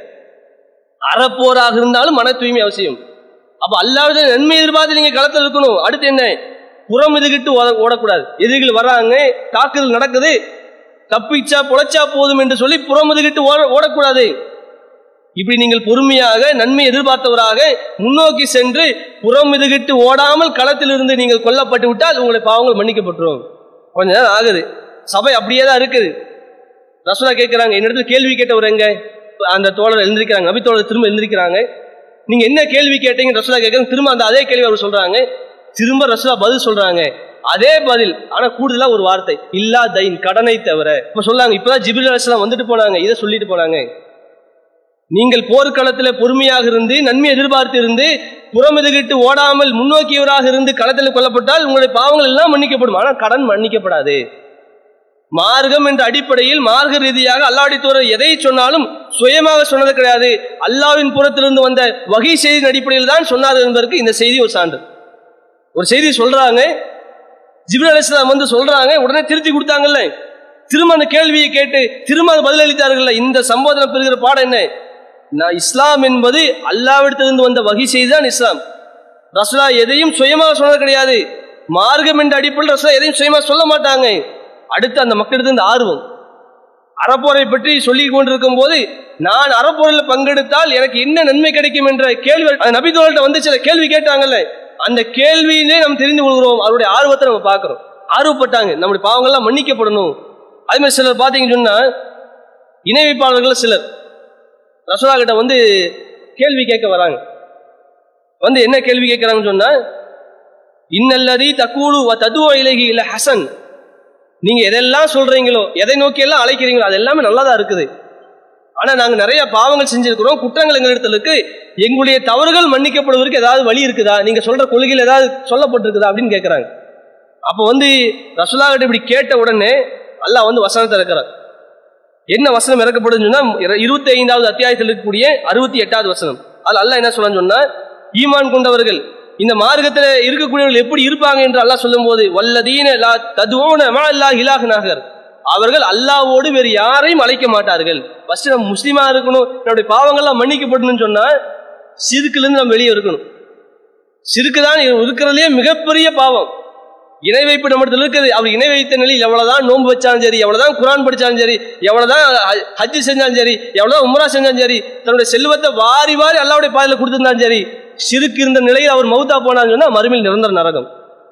அறப்போராக இருந்தாலும் மன தூய்மை அவசியம். அப்ப அல்லாவிட நன்மை எதிர்பார்த்து நீங்க களத்தில் இருக்கணும். அடுத்து என்ன? புறம் எதுகிட்டு ஓட- ஓடக்கூடாது. எதிரிகள் வராங்க தாக்குதல் நடக்குது தப்பிச்சா பொழைச்சா போதும் என்று சொல்லி புறம் எதுகிட்டு ஓட ஓடக்கூடாது. இப்படி நீங்கள் பொறுமையாக நன்மை எதிர்பார்த்தவராக முன்னோக்கி சென்று புறம் எதுகிட்டு ஓடாமல் களத்திலிருந்து நீங்கள் கொல்லப்பட்டு விட்டால் உங்களை பாவங்கள் மன்னிக்கப்பட்டுரும். கொஞ்ச நேரம் ஆகுது. சபை அப்படியே தான் இருக்குது. ரசோலா கேட்கிறாங்க என்னிடத்துல கேள்வி கேட்டவர் எங்க? அந்த தோழர் எழுந்திருக்கிறாங்க நபி தோழர் திரும்ப எழுந்திருக்கிறாங்க. நீங்க என்ன கேள்வி கேட்டீங்க ரசோலா கேட்கறாங்க திரும்ப அந்த அதே கேள்வி அவர் சொல்றாங்க. திரும்ப ரசூலா பதில் சொல்றாங்க. அதே பதில் ஆனா கூடுதலா ஒரு வார்த்தை இல்லா தைன் கடனை தவிர. இப்ப சொல்லாங்க இப்பதான் ஜிபில் அலிஸ்லாம் வந்துட்டு போனாங்க இதை சொல்லிட்டு போனாங்க. நீங்கள் போர்க்களத்தில் பொறுமையாக இருந்து நன்மை எதிர்பார்த்து இருந்து புறமெதுகிட்டு ஓடாமல் முன்னோக்கியவராக இருந்து களத்தில் கொல்லப்பட்டால் உங்களுடைய பாவங்கள் எல்லாம் மன்னிக்கப்படும். ஆனால் கடன் மன்னிக்கப்படாது. மார்க்கம் என்ற அடிப்படையில் மார்க்க ரீதியாக அல்லாடித்தோர் எதை சொன்னாலும் சுயமாக சொன்னது கிடையாது. அல்லாவின் புறத்திலிருந்து வந்த வகை செய்தியின் அடிப்படையில் தான் சொன்னார் என்பதற்கு இந்த செய்தி ஒரு சான்று. ஒரு செய்தி சொல்றாங்க. ஜிப்ரல் அலிஸ்லாம் வந்து சொல்றாங்க உடனே திருத்தி கொடுத்தாங்கல்ல. திரும்ப அந்த கேள்வியை கேட்டு திரும்ப அது பதிலளித்தார்கள் இந்த சம்போதனை பெறுகிற பாடம் என்ன? நான் இஸ்லாம் என்பது அல்லாவிடத்திலிருந்து வந்த வகை செய்திதான் இஸ்லாம். ரசுலா எதையும் சுயமாக சொன்னது கிடையாது. மார்க்கம் என்ற அடிப்படையில் ரசுலா எதையும் சுயமாக சொல்ல மாட்டாங்க. அடுத்து அந்த மக்களிடத்து இந்த ஆர்வம். அறப்போரை பற்றி சொல்லி கொண்டிருக்கும் போது நான் அறப்போரில் பங்கெடுத்தால் எனக்கு என்ன நன்மை கிடைக்கும் என்ற கேள்வி அந்த நபிதோல்கிட்ட வந்து சில கேள்வி கேட்டாங்கல்ல. அந்த கேள்வியிலே நம்ம தெரிந்து கொள்கிறோம். அவருடைய ஆர்வத்தை நம்ம பார்க்கிறோம். ஆர்வப்பட்டாங்க. நம்முடைய பாவங்கள்லாம் மன்னிக்கப்படணும். அதே மாதிரி சிலர் பார்த்தீங்கன்னு சொன்னால் இணை வைப்பாளர்கள் சிலர். ரசோலா கிட்ட வந்து கேள்வி கேட்க வராங்க. வந்து என்ன கேள்வி கேட்கிறாங்கன்னு சொன்னால் இன்னல்லதி தக்கூலு வ தத்துவ இலகி இல்லை ஹசன். நீங்கள் எதெல்லாம் சொல்கிறீங்களோ எதை நோக்கியெல்லாம் அழைக்கிறீங்களோ அது எல்லாமே நல்லா தான் இருக்குது. ஆனா நாங்க நிறைய பாவங்கள் செஞ்சிருக்கிறோம். குற்றங்கள் எங்களிடத்துல இருக்கு. எங்களுடைய தவறுகள் மன்னிக்கப்படுவதற்கு ஏதாவது வழி இருக்குதா? நீங்க சொல்ற கொள்கையில் ஏதாவது சொல்லப்பட்டிருக்குதா அப்படின்னு கேட்கிறாங்க அப்ப வந்து ரசுல்லா கிட்ட இப்படி கேட்ட உடனே அல்லாஹ் வந்து வசனத்தை இறக்குறார் என்ன வசனம் இறக்கப்படுதுன்னு சொன்னா இருபத்தி ஐந்தாவது அத்தியாயத்தில் இருக்கக்கூடிய அறுபத்தி எட்டாவது வசனம். அது அல்லாஹ் என்ன சொல்றான்னு சொன்னா ஈமான் கொண்டவர்கள் இந்த மார்க்கத்தில் இருக்கக்கூடியவர்கள் எப்படி இருப்பாங்க என்று அல்லாஹ் சொல்லும்போது வல்லதீன லா ததுவோன மா இல்லா இலாஹ் நாகர் அவர்கள் அல்லாவோடு வேறு யாரையும் அழைக்க மாட்டார்கள். ஃபர்ஸ்ட் நம்ம முஸ்லீமா இருக்கணும் நம்முடைய பாவங்கள்லாம் மன்னிக்கப்படணும்னு சொன்னா சிறுக்குலேருந்து நம்ம வெளியே இருக்கணும். சிறுக்கு தான் இருக்கிறதுலே மிகப்பெரிய பாவம். இணை வைப்பு நம்மிடத்தில் இருக்குது. அவர் இணை வைத்த நிலையில் எவ்வளோதான் நோன்பு வச்சாலும் சரி எவ்வளோதான் குரான் படிச்சாலும் சரி எவ்வளோதான் ஹஜ்ஜு ஹஜ் செஞ்சாலும் சரி எவ்வளோதான் உம்ரா செஞ்சாலும் சரி தன்னுடைய செல்வத்தை வாரி வாரி அல்லாவுடைய பாதையில் கொடுத்துருந்தாலும் சரி சிறுக்கு இருந்த நிலையில் அவர் மௌத்தா போனான்னு சொன்னால் மறுமையில் நிரந்தர நரகம்.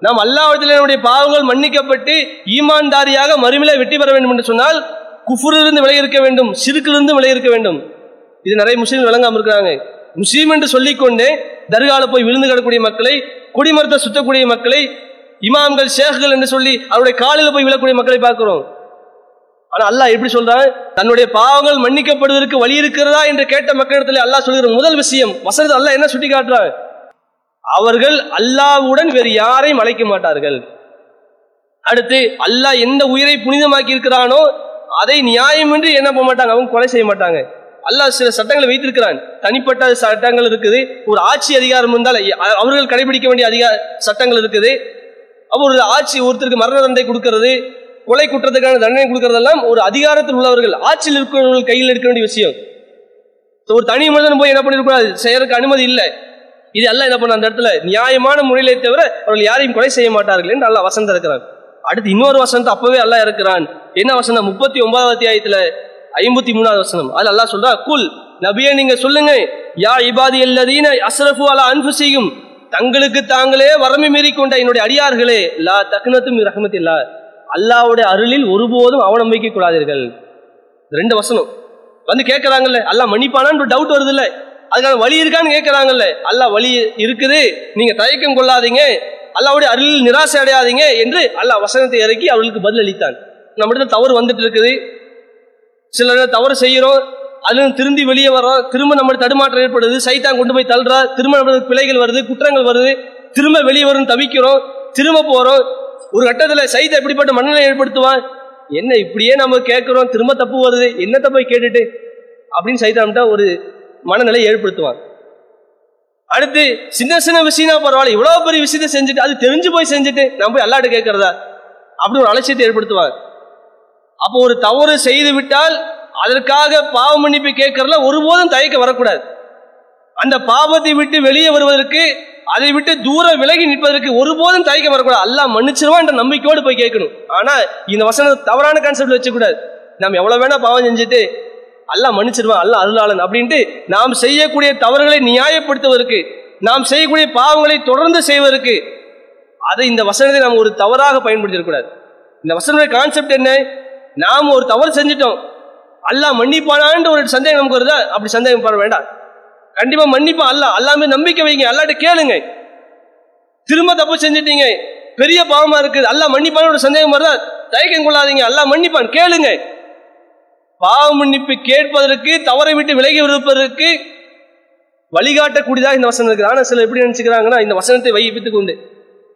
நாம் அல்லாவிடத்தில் நம்முடைய பாவங்கள் மன்னிக்கப்பட்டு ஈமான்தாரியாக மறுமையில வெற்றி பெற வேண்டும் என்று சொன்னால் குஃபுரிலிருந்து விலகி இருக்க வேண்டும் சிறுக்கிலிருந்து விலகி இருக்க வேண்டும். இது நிறைய முஸ்லீம் விளங்காம இருக்கிறாங்க. முஸ்லீம் என்று சொல்லிக்கொண்டே தர்கால போய் விழுந்து கிடக்கூடிய மக்களை குடிமரத்தை சுத்தக்கூடிய மக்களை இமாம்கள் ஷேഖ்கள் என்று சொல்லி அவருடைய காலில் போய் விழக்கூடிய மக்களை பார்க்கிறோம். ஆனா அல்லாஹ் எப்படி சொல்றான்? தன்னுடைய பாவங்கள் மன்னிக்கப்படுவதற்கு வழி இருக்கிறதா என்று கேட்ட மக்களிடத்தில் அல்லாஹ் சொல்கிற முதல் விஷயம் வசதி அல்லாஹ் என்ன சுட்டி காட்டுறான் அவர்கள் அல்லாஹ்வுடன் வேறு யாரையும் அழைக்க மாட்டார்கள். அடுத்து அல்லாஹ் எந்த உயிரை புனிதமாக்கி இருக்கிறானோ அதை நியாயமின்றி என்ன பண்ண மாட்டாங்க? அவங்க கொலை செய்ய மாட்டாங்க. அல்லாஹ் சில சட்டங்களை வைத்திருக்கிறான். தனிப்பட்ட சட்டங்கள் இருக்குது. ஒரு ஆட்சி அதிகாரம் இருந்தால் அவர்கள் கடைபிடிக்க வேண்டிய அதிகார சட்டங்கள் இருக்குது. அப்போ ஒரு ஆட்சி ஒருத்தருக்கு மரண தண்டனை கொடுக்கறது கொலை குற்றத்துக்கான தண்டனை கொடுக்கறதெல்லாம் ஒரு அதிகாரத்தில் உள்ளவர்கள் ஆட்சியில் இருக்கிறவர்கள் கையில் எடுக்க வேண்டிய விஷயம். ஒரு தனி மனிதன் போய் என்ன பண்ணிருக்கூடாது செய்யறதுக்கு அனுமதி இல்லை. இது எல்லாம் என்ன பண்ண அந்த இடத்துல நியாயமான முறையிலே தவிர அவர்கள் யாரையும் கொலை செய்ய மாட்டார்கள் என்று அல்லாஹ் வசந்தம் இருக்கிறான். அடுத்து இன்னொரு வசனத்தை அப்பவே அல்லாஹ் இருக்கிறான் என்ன வசனம்? முப்பத்தி ஒன்பதாவது அத்தியாயத்துல ஐம்பத்தி மூணாவது வசனம். அது அல்லாஹ் சொல்றா குல் நபியே நீங்க சொல்லுங்க. யா இபாதி அல்லதீன அசரஃபு அலா செய்யும் தங்களுக்கு தாங்களே வரமை மீறி கொண்ட என்னுடைய அடியார்களே லா தக்னத்தும் ரஹமத்தில்லா அல்லாவுடைய அருளில் ஒருபோதும் அவநம்பிக்கை கூடாதீர்கள் ரெண்டு வசனம். வந்து கேட்கறாங்கல்ல அல்லாஹ் மன்னிப்பானான்னு ஒரு டவுட் வருது இல்லை அதுக்கான வழி இருக்கான்னு கேட்குறாங்கல்ல அல்லாஹ் வழி இருக்குது. நீங்க தயக்கம் கொள்ளாதீங்க. அல்லாவுடைய அருளில் நிராசை அடையாதீங்க என்று அல்லாஹ் வசனத்தை இறக்கி அவர்களுக்கு பதில் அளித்தான். நம்மிடத்துல தவறு வந்துட்டு இருக்குது. சில தவறு செய்கிறோம். அதுல திருந்தி வெளியே வர்றோம் திரும்ப நம்ம தடுமாற்றம் ஏற்படுது. சைத்தான் கொண்டு போய் தள்ளுறா திரும்ப நம்மளுக்கு பிழைகள் வருது குற்றங்கள் வருது. திரும்ப வெளியே வரும் தவிக்கிறோம். திரும்ப போறோம். ஒரு கட்டத்துல சைத்தை எப்படிப்பட்ட மனநிலை ஏற்படுத்துவான்? என்ன இப்படியே நம்ம கேட்கிறோம் திரும்ப தப்பு வருது என்னத்தை போய் கேட்டுட்டு? அப்படின்னு சைத்தான்கிட்ட ஒரு மனநிலை ஏற்படுத்துவார் அடுத்து சின்ன சின்ன விஷயம்னா பரவாயில்ல. இவ்வளவு பெரிய விஷயத்தை செஞ்சுட்டு அது தெரிஞ்சு போய் செஞ்சுட்டு நம்ம போய் அல்லாட்ட கேட்கறதா? அப்படி ஒரு அலட்சியத்தை ஏற்படுத்துவார் அப்போ ஒரு தவறு செய்து விட்டால் அதற்காக பாவ மன்னிப்பு கேட்கறதுல ஒருபோதும் தயக்க வரக்கூடாது. அந்த பாவத்தை விட்டு வெளியே வருவதற்கு அதை விட்டு தூரம் விலகி நிற்பதற்கு ஒருபோதும் தயக்கம் வரக்கூடாது. எல்லாம் மன்னிச்சிருவான் என்ற நம்பிக்கையோடு போய் கேட்கணும். ஆனா இந்த வசனம் தவறான கான்செப்ட் வச்சுக்கூடாது. நம்ம எவ்வளவு வேணா பாவம் செஞ்சுட்டு அல்லாஹ் மன்னிச்சிருவான் அல்ல அருளாளன் அப்படின்ட்டு நாம் செய்யக்கூடிய தவறுகளை நியாயப்படுத்துவதற்கு நாம் செய்யக்கூடிய பாவங்களை தொடர்ந்து செய்வதற்கு அதை இந்த வசனத்தை நாம் ஒரு தவறாக பயன்படுத்திடக்கூடாது இந்த வசனத்துடைய கான்செப்ட் என்ன? நாம் ஒரு தவறு செஞ்சிட்டோம். அல்லாஹ் மன்னிப்பானான்னு ஒரு சந்தேகம் நமக்கு வருதா? அப்படி சந்தேகம் பண்ண வேண்டாம். கண்டிப்பா மன்னிப்பான் அல்ல அல்லாமே நம்பிக்கை வைங்க. அல்லாட்ட கேளுங்க. திரும்ப தப்பு செஞ்சிட்டீங்க. பெரிய பாவமா இருக்குது. அல்லா மன்னிப்பான ஒரு சந்தேகம் வருதா? தயக்கம் கொள்ளாதீங்க. அல்லா மன்னிப்பான். கேளுங்க. பாவ மன்னிப்பு கேட்பதற்கு தவறை விட்டு விலகி இருப்பதற்கு வழிகாட்டக்கூடியதாக இந்த வசனம் இருக்குது. ஆனால் சிலர் எப்படி நினைச்சுக்கிறாங்கன்னா இந்த வசனத்தை வைப்பித்துக் கொண்டு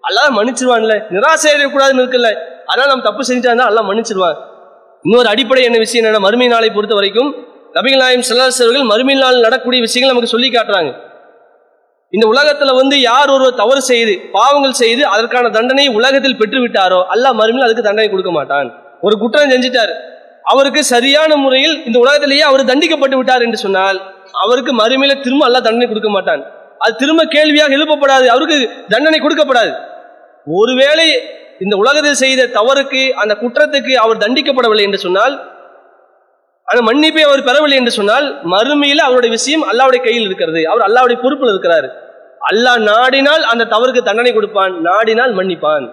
அல்லாத மன்னிச்சிருவான்ல. நிராசை அடையக்கூடாதுன்னு இருக்குல்ல. அதனால் நம்ம தப்பு செஞ்சா இருந்தால் எல்லாம் மன்னிச்சிருவான். இன்னொரு அடிப்படை என்ன விஷயம் என்னன்னா மறுமை நாளை பொறுத்த வரைக்கும் நபிகள் நாயம் செல்லாசவர்கள் மறுமை நாள் நடக்கக்கூடிய விஷயங்கள் நமக்கு சொல்லி காட்டுறாங்க. இந்த உலகத்துல வந்து யார் ஒருவர் தவறு செய்து பாவங்கள் செய்து அதற்கான தண்டனை உலகத்தில் பெற்று விட்டாரோ அல்லாஹ் மறுமையில் அதுக்கு தண்டனை கொடுக்க மாட்டான். ஒரு குற்றம் செஞ்சிட்டார். அவருக்கு சரியான முறையில் இந்த உலகத்திலேயே அவர் தண்டிக்கப்பட்டு விட்டார் என்று சொன்னால் அவருக்கு மறுமையில திரும்ப அல்ல தண்டனை கொடுக்க மாட்டான். அது திரும்ப கேள்வியாக எழுப்பப்படாது அவருக்கு தண்டனை கொடுக்கப்படாது. ஒருவேளை இந்த உலகத்தில் செய்த தவறுக்கு அந்த குற்றத்துக்கு அவர் தண்டிக்கப்படவில்லை என்று சொன்னால் அந்த மன்னிப்பை அவர் பெறவில்லை என்று சொன்னால் மறுமையில் அவருடைய விஷயம் அல்லாவுடைய கையில் இருக்கிறது. அவர் அல்லாவுடைய பொறுப்பில் இருக்கிறார். அல்லாஹ் நாடினால் அந்த தவறுக்கு தண்டனை கொடுப்பான் நாடினால் மன்னிப்பான்.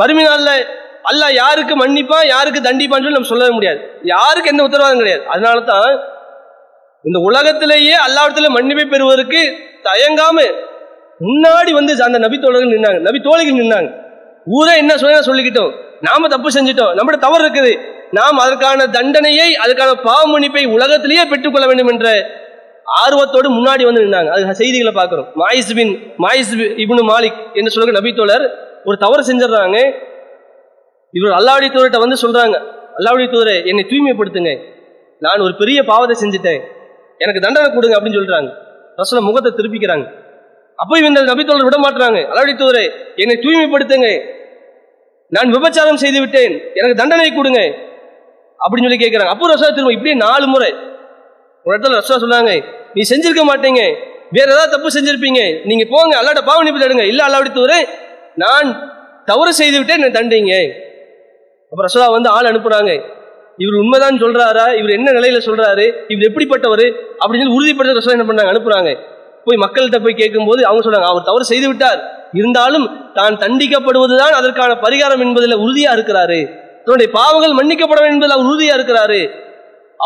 மறுமை நாள்ல அல்லாஹ் யாருக்கு மன்னிப்பா யாருக்கு தண்டிப்பான்னு சொல்லி நம்ம சொல்லவே முடியாது. யாருக்கு எந்த உத்தரவாதம் கிடையாது. அதனால தான் இந்த உலகத்திலேயே அல்லாவிடத்துல மன்னிப்பை பெறுவதற்கு தயங்காம முன்னாடி வந்து அந்த நபி தோழர்கள் நின்னாங்க. நபி தோழிகள் நின்னாங்க. ஊரே என்ன சொல்ல சொல்லிக்கிட்டோம். நாம தப்பு செஞ்சிட்டோம். நம்மளோட தவறு இருக்குது. நாம் அதற்கான தண்டனையை அதுக்கான பாவ மன்னிப்பை உலகத்திலேயே பெற்றுக்கொள்ள வேண்டும் என்ற ஆர்வத்தோடு முன்னாடி வந்து நின்னாங்க. அது செய்திகளை பார்க்குறோம். மாயிஸ் பின் மாயிஸ் இப்னு மாலிக் என்று சொல்லுங்க நபி தோழர் ஒரு தவறு செஞ்சிடறாங்க. இவர் அல்லாவுடைய தூதர்கிட்ட வந்து சொல்றாங்க அல்லாவுடைய தூதரை என்னை தூய்மைப்படுத்துங்க. நான் ஒரு பெரிய பாவத்தை செஞ்சுட்டேன். எனக்கு தண்டனை கொடுங்க அப்படின்னு சொல்றாங்க. ரசல முகத்தை திருப்பிக்கிறாங்க. அப்போ இந்த நபித்தோழர் விட மாட்டுறாங்க அல்லாவுடைய தூதரை என்னை தூய்மைப்படுத்துங்க. நான் விபச்சாரம் செய்து விட்டேன் எனக்கு தண்டனை கொடுங்க. அப்படின்னு சொல்லி கேட்கிறாங்க அப்போ ரசா திரும்ப இப்படியே நாலு முறை. ஒரு இடத்துல ரசா சொன்னாங்க நீ செஞ்சிருக்க மாட்டீங்க. வேற ஏதாவது தப்பு செஞ்சிருப்பீங்க. நீங்க போங்க அல்லாட்ட பாவ நிப்பு இல்ல அல்லாவுடைய தூதரை நான் தவறு செய்து விட்டேன் என்னை தண்டிங்க. அப்ப ரசோலா வந்து ஆள் அனுப்புறாங்க. இவர் உண்மைதான் சொல்றாரா? இவர் என்ன நிலையில சொல்றாரு? இவர் எப்படிப்பட்டவர்? அப்படின்னு சொல்லி உறுதிப்படுத்த ரசோலா என்ன பண்றாங்க? அனுப்புறாங்க. போய் மக்கள்கிட்ட போய் கேட்கும்போது அவங்க சொல்றாங்க அவர் தவறு செய்து விட்டார். இருந்தாலும் தான் தண்டிக்கப்படுவதுதான் அதற்கான பரிகாரம் என்பதில் உறுதியா இருக்கிறாரு. தன்னுடைய பாவங்கள் மன்னிக்கப்பட வேண்டும் என்பதில் அவர் உறுதியா இருக்கிறாரு.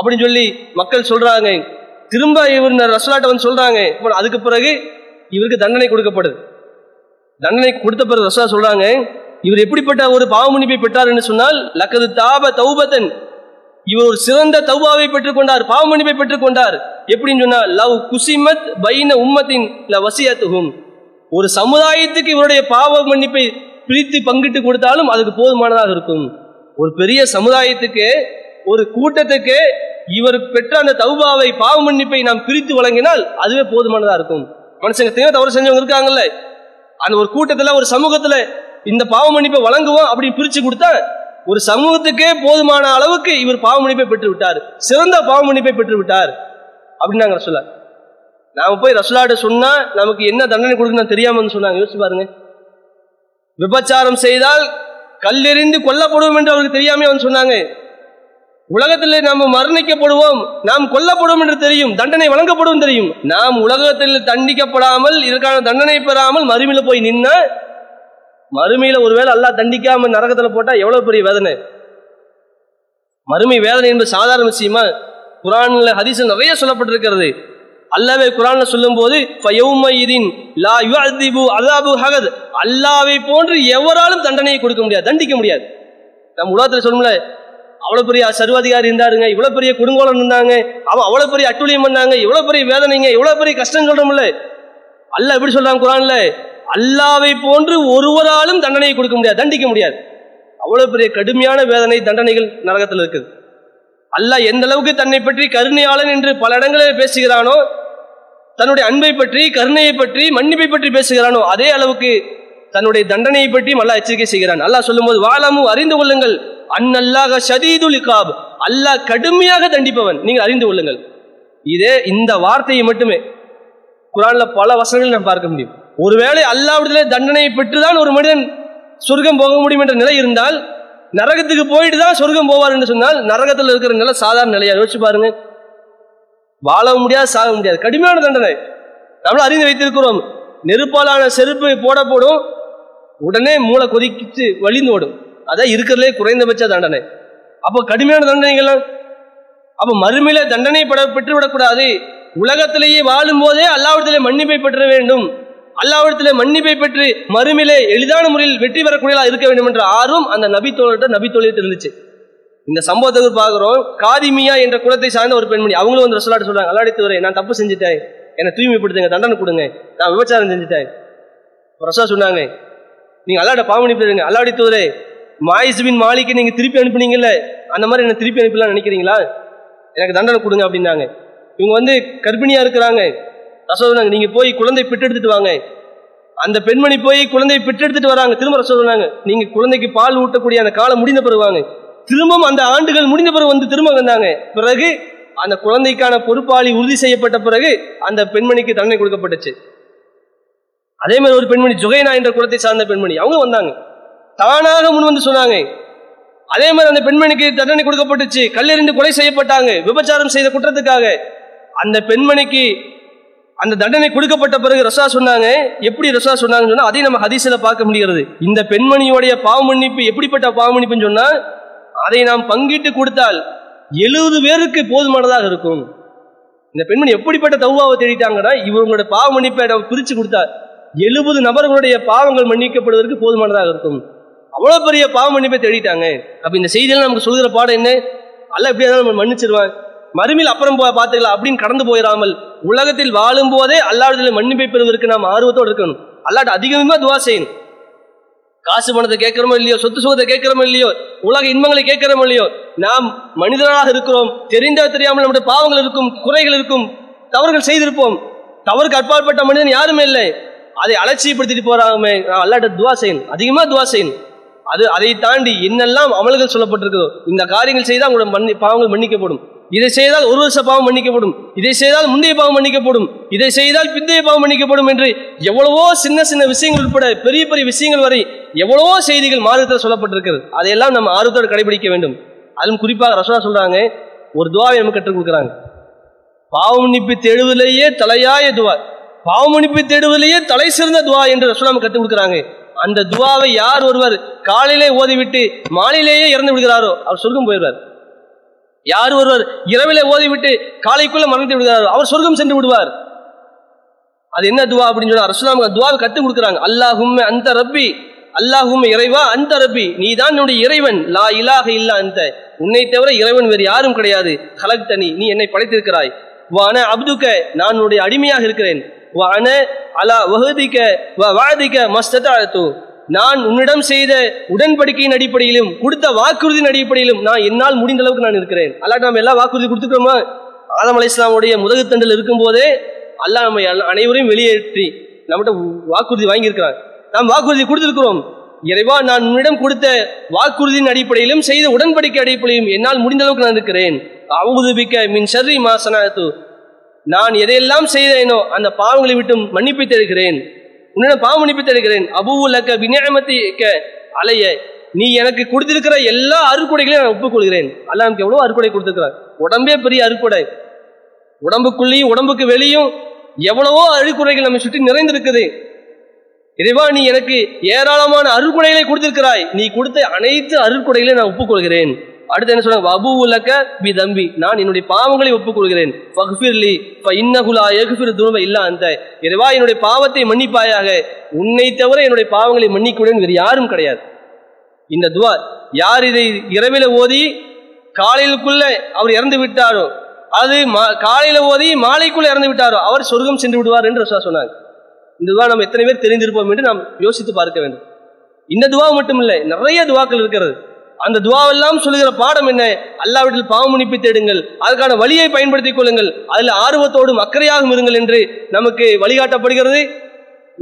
அப்படின்னு சொல்லி மக்கள் சொல்றாங்க. திரும்ப இவர் ரசோலாட்ட வந்து சொல்றாங்க. அதுக்கு பிறகு இவருக்கு தண்டனை கொடுக்கப்படுது. தண்டனை கொடுத்த பிறகு ரசோதா சொல்றாங்க இவர் எப்படிப்பட்ட ஒரு பாவமன்னிப்பை பெற்றார் என்று சொன்னால் லக்கது தாப தௌபத்தன் இவர் ஒரு சிறந்த தௌபாவை பெற்றுக்கொண்டார் பாவமன்னிப்பை பெற்றுக்கொண்டார் எப்படின்னு சொன்னால் லவ் குசிமத் பைன உம்மத்தின் ல வசியத்துகும் ஒரு சமுதாயத்துக்கு இவருடைய பாவ மன்னிப்பை பிரித்து பங்கிட்டு கொடுத்தாலும் அதுக்கு போதுமானதாக இருக்கும். ஒரு பெரிய சமுதாயத்துக்கு ஒரு கூட்டத்துக்கு இவர் பெற்ற அந்த தௌபாவை பாவ மன்னிப்பை நாம் பிரித்து வழங்கினால் அதுவே போதுமானதா இருக்கும். மனுஷங்க தேவை தவறு செஞ்சவங்க இருக்காங்கல்ல. அந்த ஒரு கூட்டத்துல ஒரு சமூகத்துல இந்த பாவ மன்னிப்பை வழங்குவோம் அப்படின்னு பிரிச்சு கொடுத்தா ஒரு சமூகத்துக்கே போதுமான அளவுக்கு இவர் பாவ மன்னிப்பை பெற்று விட்டார். சிறந்த பாவ மன்னிப்பை பெற்று விட்டார். அப்படின்னு நாங்க ரசுலா. நாம போய் ரசுலாட்ட சொன்னா நமக்கு என்ன தண்டனை கொடுக்கணும் தெரியாமன்னு சொன்னாங்க. யோசிச்சு பாருங்க. விபச்சாரம் செய்தால் கல்லெறிந்து கொல்லப்படுவோம் என்று அவருக்கு தெரியாம வந்து சொன்னாங்க. உலகத்தில் நாம் மரணிக்கப்படுவோம் நாம் கொல்லப்படுவோம் என்று தெரியும் தண்டனை வழங்கப்படும் தெரியும். நாம் உலகத்தில் தண்டிக்கப்படாமல் இதற்கான தண்டனை பெறாமல் மறுமையில் போய் நின்னா மறுமையில ஒருவேளை அல்லாஹ் தண்டிக்காம நரகத்துல போட்டா எவ்வளவு பெரிய வேதனை? மறுமை வேதனை என்பது சாதாரண விஷயமா? குரான்ல ஹதீஸ் நிறைய சொல்லப்பட்டிருக்கிறது. அல்லாவே குரான்ல சொல்லும் போது அல்லாவை போன்று எவராலும் தண்டனையை கொடுக்க முடியாது தண்டிக்க முடியாது. நம்ம உலகத்துல சொல்லல அவ்வளவு பெரிய சர்வாதிகாரி இருந்தாருங்க இவ்வளவு பெரிய குடுங்கோலம் இருந்தாங்க அவன் அவ்வளவு பெரிய அட்டுழியம் பண்ணாங்க இவ்வளவு பெரிய வேதனைங்க இவ்வளவு பெரிய கஷ்டம் சொல்றோம்ல. அல்ல எப்படி சொல்றாங்க குரான்ல? அல்லாவை போன்று ஒருவராலும் தண்டனையை கொடுக்க முடியாது தண்டிக்க முடியாது. அவ்வளவு பெரிய கடுமையான வேதனை தண்டனைகள் நரகத்தில் இருக்குது. அல்லாஹ் எந்த அளவுக்கு தன்னை பற்றி கருணையாளன் என்று பல இடங்களில் பேசுகிறானோ தன்னுடைய அன்பை பற்றி கருணையை பற்றி மன்னிப்பை பற்றி பேசுகிறானோ அதே அளவுக்கு தன்னுடைய தண்டனையை பற்றியும் அல்லாஹ் எச்சரிக்கை செய்கிறான். அல்லாஹ் சொல்லும்போது வாழமு அறிந்து கொள்ளுங்கள். அன்னல்லாக ஷதீதுல் காப் அல்லாஹ் கடுமையாக தண்டிப்பவன். நீங்கள் அறிந்து கொள்ளுங்கள். இதே இந்த வார்த்தையை மட்டுமே குரான்ல பல வசனங்கள் நாம் பார்க்க முடியும். ஒருவேளை அல்லாவிடத்திலே தண்டனையை பெற்றுதான் ஒரு மனிதன் சொர்க்கம் போக முடியும் என்ற நிலை இருந்தால் நரகத்துக்கு போயிட்டு தான் சொர்க்கம் போவார் என்று சொன்னால் நரகத்தில் இருக்கிற நிலை சாதாரண நிலையா? யோசிச்சு பாருங்க. வாழ முடியாது சாக முடியாது. கடுமையான தண்டனை. நம்மளும் அறிந்து வைத்திருக்கிறோம். நெருப்பாலான செருப்பு போடப்படும். உடனே மூளை கொதிச்சு வழிந்து ஓடும். அதான் இருக்கிறதுலே குறைந்தபட்ச தண்டனை. அப்போ கடுமையான தண்டனைகள் அப்போ மறுமையில தண்டனை பட பெற்றுவிடக்கூடாது உலகத்திலேயே வாழும் போதே அல்லாவிடத்திலே மன்னிப்பை பெற்ற வேண்டும். அல்லாவிடத்திலே மன்னிப்பை பெற்று மறுமையிலே எளிதான முறையில் வெற்றி பெறக்கூடியதாக இருக்க வேண்டும் என்ற ஆர்வம் அந்த நபி தோழர்கிட்ட நபி தோழிட்டு இருந்துச்சு. இந்த சம்பவத்தை பார்க்குறோம் காதிமியா என்ற குலத்தை சார்ந்த ஒரு பெண்மணி அவங்களும் வந்து ரசோலாட்டு சொல்றாங்க துறை நான் தப்பு செஞ்சுட்டேன். என்னை தூய்மைப்படுத்துங்க தண்டனை கொடுங்க. நான் விபச்சாரம் செஞ்சுட்டேன். ரசா சொன்னாங்க நீங்க அல்லாட பாவனிப்படுங்க அல்லாடித்தவரே மாயிசுபின் மாலிக்கு நீங்க திருப்பி அனுப்புனீங்கல்ல அந்த மாதிரி என்ன திருப்பி அனுப்பலாம் நினைக்கிறீங்களா? எனக்கு தண்டனை கொடுங்க அப்படின்னாங்க. இவங்க வந்து கர்ப்பிணியா இருக்கிறாங்க. ரசோ சொன்னாங்க நீங்க போய் குழந்தை பெற்றெடுத்துட்டு வாங்க. அந்த பெண்மணி போய் குழந்தையை பெற்றெடுத்துட்டு வராங்க. திரும்ப ரசோ சொன்னாங்க நீங்க குழந்தைக்கு பால் ஊட்டக்கூடிய அந்த காலம் முடிந்த பிறகு வாங்க. திரும்பவும் அந்த ஆண்டுகள் முடிந்த பிறகு வந்து திரும்ப வந்தாங்க. பிறகு அந்த குழந்தைக்கான பொறுப்பாளி உறுதி செய்யப்பட்ட பிறகு அந்த பெண்மணிக்கு தண்டனை கொடுக்கப்பட்டுச்சு. அதே மாதிரி ஒரு பெண்மணி ஜுகைனா என்ற குலத்தை சார்ந்த பெண்மணி அவங்க வந்தாங்க. தானாக முன் வந்து சொன்னாங்க. அதே மாதிரி அந்த பெண்மணிக்கு தண்டனை கொடுக்கப்பட்டுச்சு. கல்லெறிந்து கொலை செய்யப்பட்டாங்க. விபச்சாரம் செய்த குற்றத்துக்காக. அந்த பெண்மணிக்கு அந்த தண்டனை கொடுக்கப்பட்ட பிறகு ரசா சொன்னாங்க. எப்படி ரசா சொன்னாங்கன்னு சொன்னா அதையும் நம்ம ஹதீசில பார்க்க முடிகிறது. இந்த பெண்மணியோடைய பாவ மன்னிப்பு எப்படிப்பட்ட பாவ மன்னிப்புன்னு சொன்னா அதை நாம் பங்கிட்டு கொடுத்தால் எழுபது பேருக்கு போதுமானதாக இருக்கும். இந்த பெண்மணி எப்படிப்பட்ட தௌவாவை தேடிட்டாங்கன்னா இவங்களோட பாவ மன்னிப்பை நம்ம பிரிச்சு கொடுத்தா எழுபது நபர்களுடைய பாவங்கள் மன்னிக்கப்படுவதற்கு போதுமானதாக இருக்கும். அவ்வளவு பெரிய பாவ மன்னிப்பை தேடிட்டாங்க. அப்ப இந்த செய்தியெல்லாம் நமக்கு சொல்கிற பாடம் என்ன? அல்ல எப்படியா நம்ம மன்னிச்சிருவான். மறுமையில் அப்புறம் போ பார்த்துக்கலாம். அப்படின்னு கடந்து போயிடாமல் உலகத்தில் வாழும் போதே அல்லாவிடத்தில் மன்னிப்பை பெறுவதற்கு நாம் ஆர்வத்தோடு இருக்கணும். அல்லாட்ட அதிகமாக துவா செய்யணும். காசு பணத்தை கேட்கிறோமோ இல்லையோ சொத்து சுகத்தை கேட்கிறோமோ இல்லையோ உலக இன்பங்களை கேட்கிறோமோ இல்லையோ நாம் மனிதனாக இருக்கிறோம். தெரிந்த தெரியாமல் நம்முடைய பாவங்கள் இருக்கும் குறைகள் இருக்கும் தவறுகள் செய்திருப்போம். தவறுக்கு அப்பாற்பட்ட மனிதன் யாருமே இல்லை. அதை அலட்சியப்படுத்திட்டு போறாமே நான் அல்லாட்ட துவா செய்யணும். அதிகமாக துவா செய்யணும். அது அதை தாண்டி என்னெல்லாம் அமல்கள் சொல்லப்பட்டிருக்கிறதோ இந்த காரியங்கள் செய்தால் உங்களோட மன்னி பாவங்கள் மன்னிக்கப்படும். இதை செய்தால் ஒரு வருஷ பாவம் மன்னிக்கப்படும். இதை செய்தால் முந்தைய பாவம் மன்னிக்கப்படும். இதை செய்தால் பிந்தைய பாவம் மன்னிக்கப்படும் என்று எவ்வளவோ சின்ன சின்ன விஷயங்கள் உட்பட பெரிய பெரிய விஷயங்கள் வரை எவ்வளவோ செய்திகள் மாறுதல் சொல்லப்பட்டிருக்கிறது. அதையெல்லாம் நம்ம ஆர்வத்தோடு கடைபிடிக்க வேண்டும். அதுவும் குறிப்பாக ரசோலா சொல்றாங்க ஒரு துவாவை நமக்கு கற்றுக் கொடுக்குறாங்க. பாவ மன்னிப்பு தேடுவதிலேயே தலையாய துவா. பாவ மன்னிப்பு தேடுவதிலேயே தலை சிறந்த துவா என்று ரசோலா கற்றுக் கொடுக்குறாங்க. அந்த துவாவை யார் ஒருவர் காலையிலே ஓதிவிட்டு மாலையிலேயே இறந்து விடுகிறாரோ அவர் சொல்லும் போயிடுவார். யார் ஒருவர் இரவிலே ஓதிவிட்டு காலைக்குள்ள மறந்து விடுகிறாரோ அவர் சொர்க்கம் சென்று விடுவார். அது என்ன துவா அப்படின்னு சொன்னா ரசூலாம் துவாவை கற்றுக் கொடுக்குறாங்க. அல்லாஹும் அந்த ரப்பி அல்லாஹும் இறைவா அந்த ரப்பி நீ தான் என்னுடைய இறைவன் லா இலாக இல்ல அந்த. உன்னை தவிர இறைவன் வேறு யாரும் கிடையாது. கலக்தனி நீ என்னை படைத்திருக்கிறாய். வான அப்துக்க நான் உன்னுடைய அடிமையாக இருக்கிறேன். வான அலா வஹதிக்க வாதிக்க மஸ்தத்தா நான் உன்னிடம் செய்த உடன்படிக்கையின் அடிப்படையிலும் கொடுத்த வாக்குறுதியின் அடிப்படையிலும் நான் என்னால் முடிந்த அளவுக்கு நான் இருக்கிறேன். அல்லாட்ட நம்ம எல்லா வாக்குறுதி கொடுத்துக்கிறோமா ஆதம் அலை இஸ்லாமுடைய முதுகுத்தண்டில் இருக்கும்போதே அல்லாஹ் நம்ம அனைவரையும் வெளியேற்றி நம்மகிட்ட வாக்குறுதி வாங்கியிருக்கிறான் நாம் வாக்குறுதி கொடுத்திருக்கிறோம். இறைவா நான் உன்னிடம் கொடுத்த வாக்குறுதியின் அடிப்படையிலும் செய்த உடன்படிக்கை அடிப்படையிலும் என்னால் முடிந்த அளவுக்கு நான் இருக்கிறேன். அவுதுபிக்க மின் சர்ரி மாசனாத்து நான் எதையெல்லாம் செய்தேனோ அந்த பாவங்களை விட்டும் மன்னிப்பை தேடுகிறேன் உன்னிடம் பாவ மன்னிப்பு தேடுகிறேன். அபூலக்க விநியமத்திக்க அலைய. நீ எனக்கு கொடுத்திருக்கிற எல்லா அறுக்குடைகளையும் நான் ஒப்புக்கொள்கிறேன். அல்ல நமக்கு எவ்வளவு அறுக்குடை கொடுத்துருக்கிறார். உடம்பே பெரிய அறுக்குடை உடம்புக்குள்ளேயும் உடம்புக்கு வெளியும் எவ்வளவோ அழுக்குறைகள் நம்ம சுற்றி நிறைந்திருக்குது. இறைவா நீ எனக்கு ஏராளமான அறுக்குடைகளை கொடுத்திருக்கிறாய். நீ கொடுத்த அனைத்து அறுக்குடைகளையும் நான் ஒப்புக்கொள்கிறேன். அடுத்து என்ன சொல்றாங்க? அபு உலக பி தம்பி. நான் என்னுடைய பாவங்களை ஒப்புக்கொள்கிறேன். ஃபக்ஃபிர்லி ஃப இன்னகுலா யக்ஃபிர் துனுப இல்லா அந்த இறைவா என்னுடைய பாவத்தை மன்னிப்பாயாக. உன்னை தவிர என்னுடைய பாவங்களை மன்னிக்கூடன் வேறு யாரும் கிடையாது. இந்த துவா யார் இதை இரவில ஓதி காலையிலுக்குள்ள அவர் இறந்து விட்டாரோ அது மா- காலையில ஓதி மாலைக்குள்ள இறந்து விட்டாரோ அவர் சொர்க்கம் சென்று விடுவார் என்று சொன்னாங்க. இந்த துவா நம்ம எத்தனை பேர் தெரிந்திருப்போம் என்று நாம் யோசித்து பார்க்க வேண்டும். இந்த துவா மட்டும் இல்லை நிறைய துவாக்கள் இருக்கிறது. அந்த துவாவெல்லாம் சொல்லுகிற பாடம் என்ன? அல்லாவிட்டில் பாவ தேடுங்கள். அதற்கான வழியை பயன்படுத்திக் கொள்ளுங்கள். அதில் ஆர்வத்தோடும் அக்கறையாகவும் இருங்கள் என்று நமக்கு வழிகாட்டப்படுகிறது.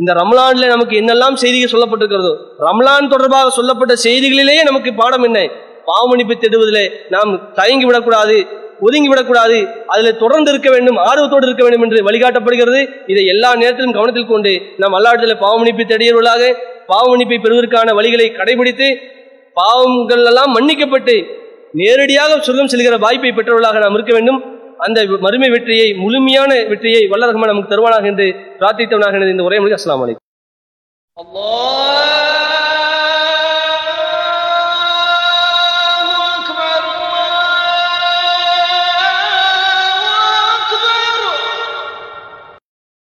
இந்த ரம்லான்ல நமக்கு என்னெல்லாம் செய்திகள் சொல்லப்பட்டிருக்கிறதோ ரம்லான் தொடர்பாக சொல்லப்பட்ட செய்திகளிலேயே நமக்கு பாடம் என்ன? பாவ தேடுவதிலே நாம் தயங்கி விடக்கூடாது ஒதுங்கி விடக்கூடாது. அதில் தொடர்ந்து இருக்க வேண்டும் ஆர்வத்தோடு இருக்க வேண்டும் என்று வழிகாட்டப்படுகிறது. இதை எல்லா நேரத்திலும் கவனத்தில் கொண்டு நாம் அல்லாடத்தில் பாவமன்னிப்பை தேடியவர்களாக பாவமணிப்பை பெறுவதற்கான வழிகளை கடைபிடித்து பாவங்கள் எல்லாம் மன்னிக்கப்பட்டு நேரடியாக சொர்க்கம் செல்கிற வாய்ப்பை பெற்றவர்களாக நாம் இருக்க வேண்டும். அந்த மறுமை வெற்றியை முழுமையான வெற்றியை வல்ல ரகமான நமக்கு தருவானாக என்று பிரார்த்தித்தவனாக இந்த உரையை முடிவு அஸ்லாம் வலைக்கம் Allah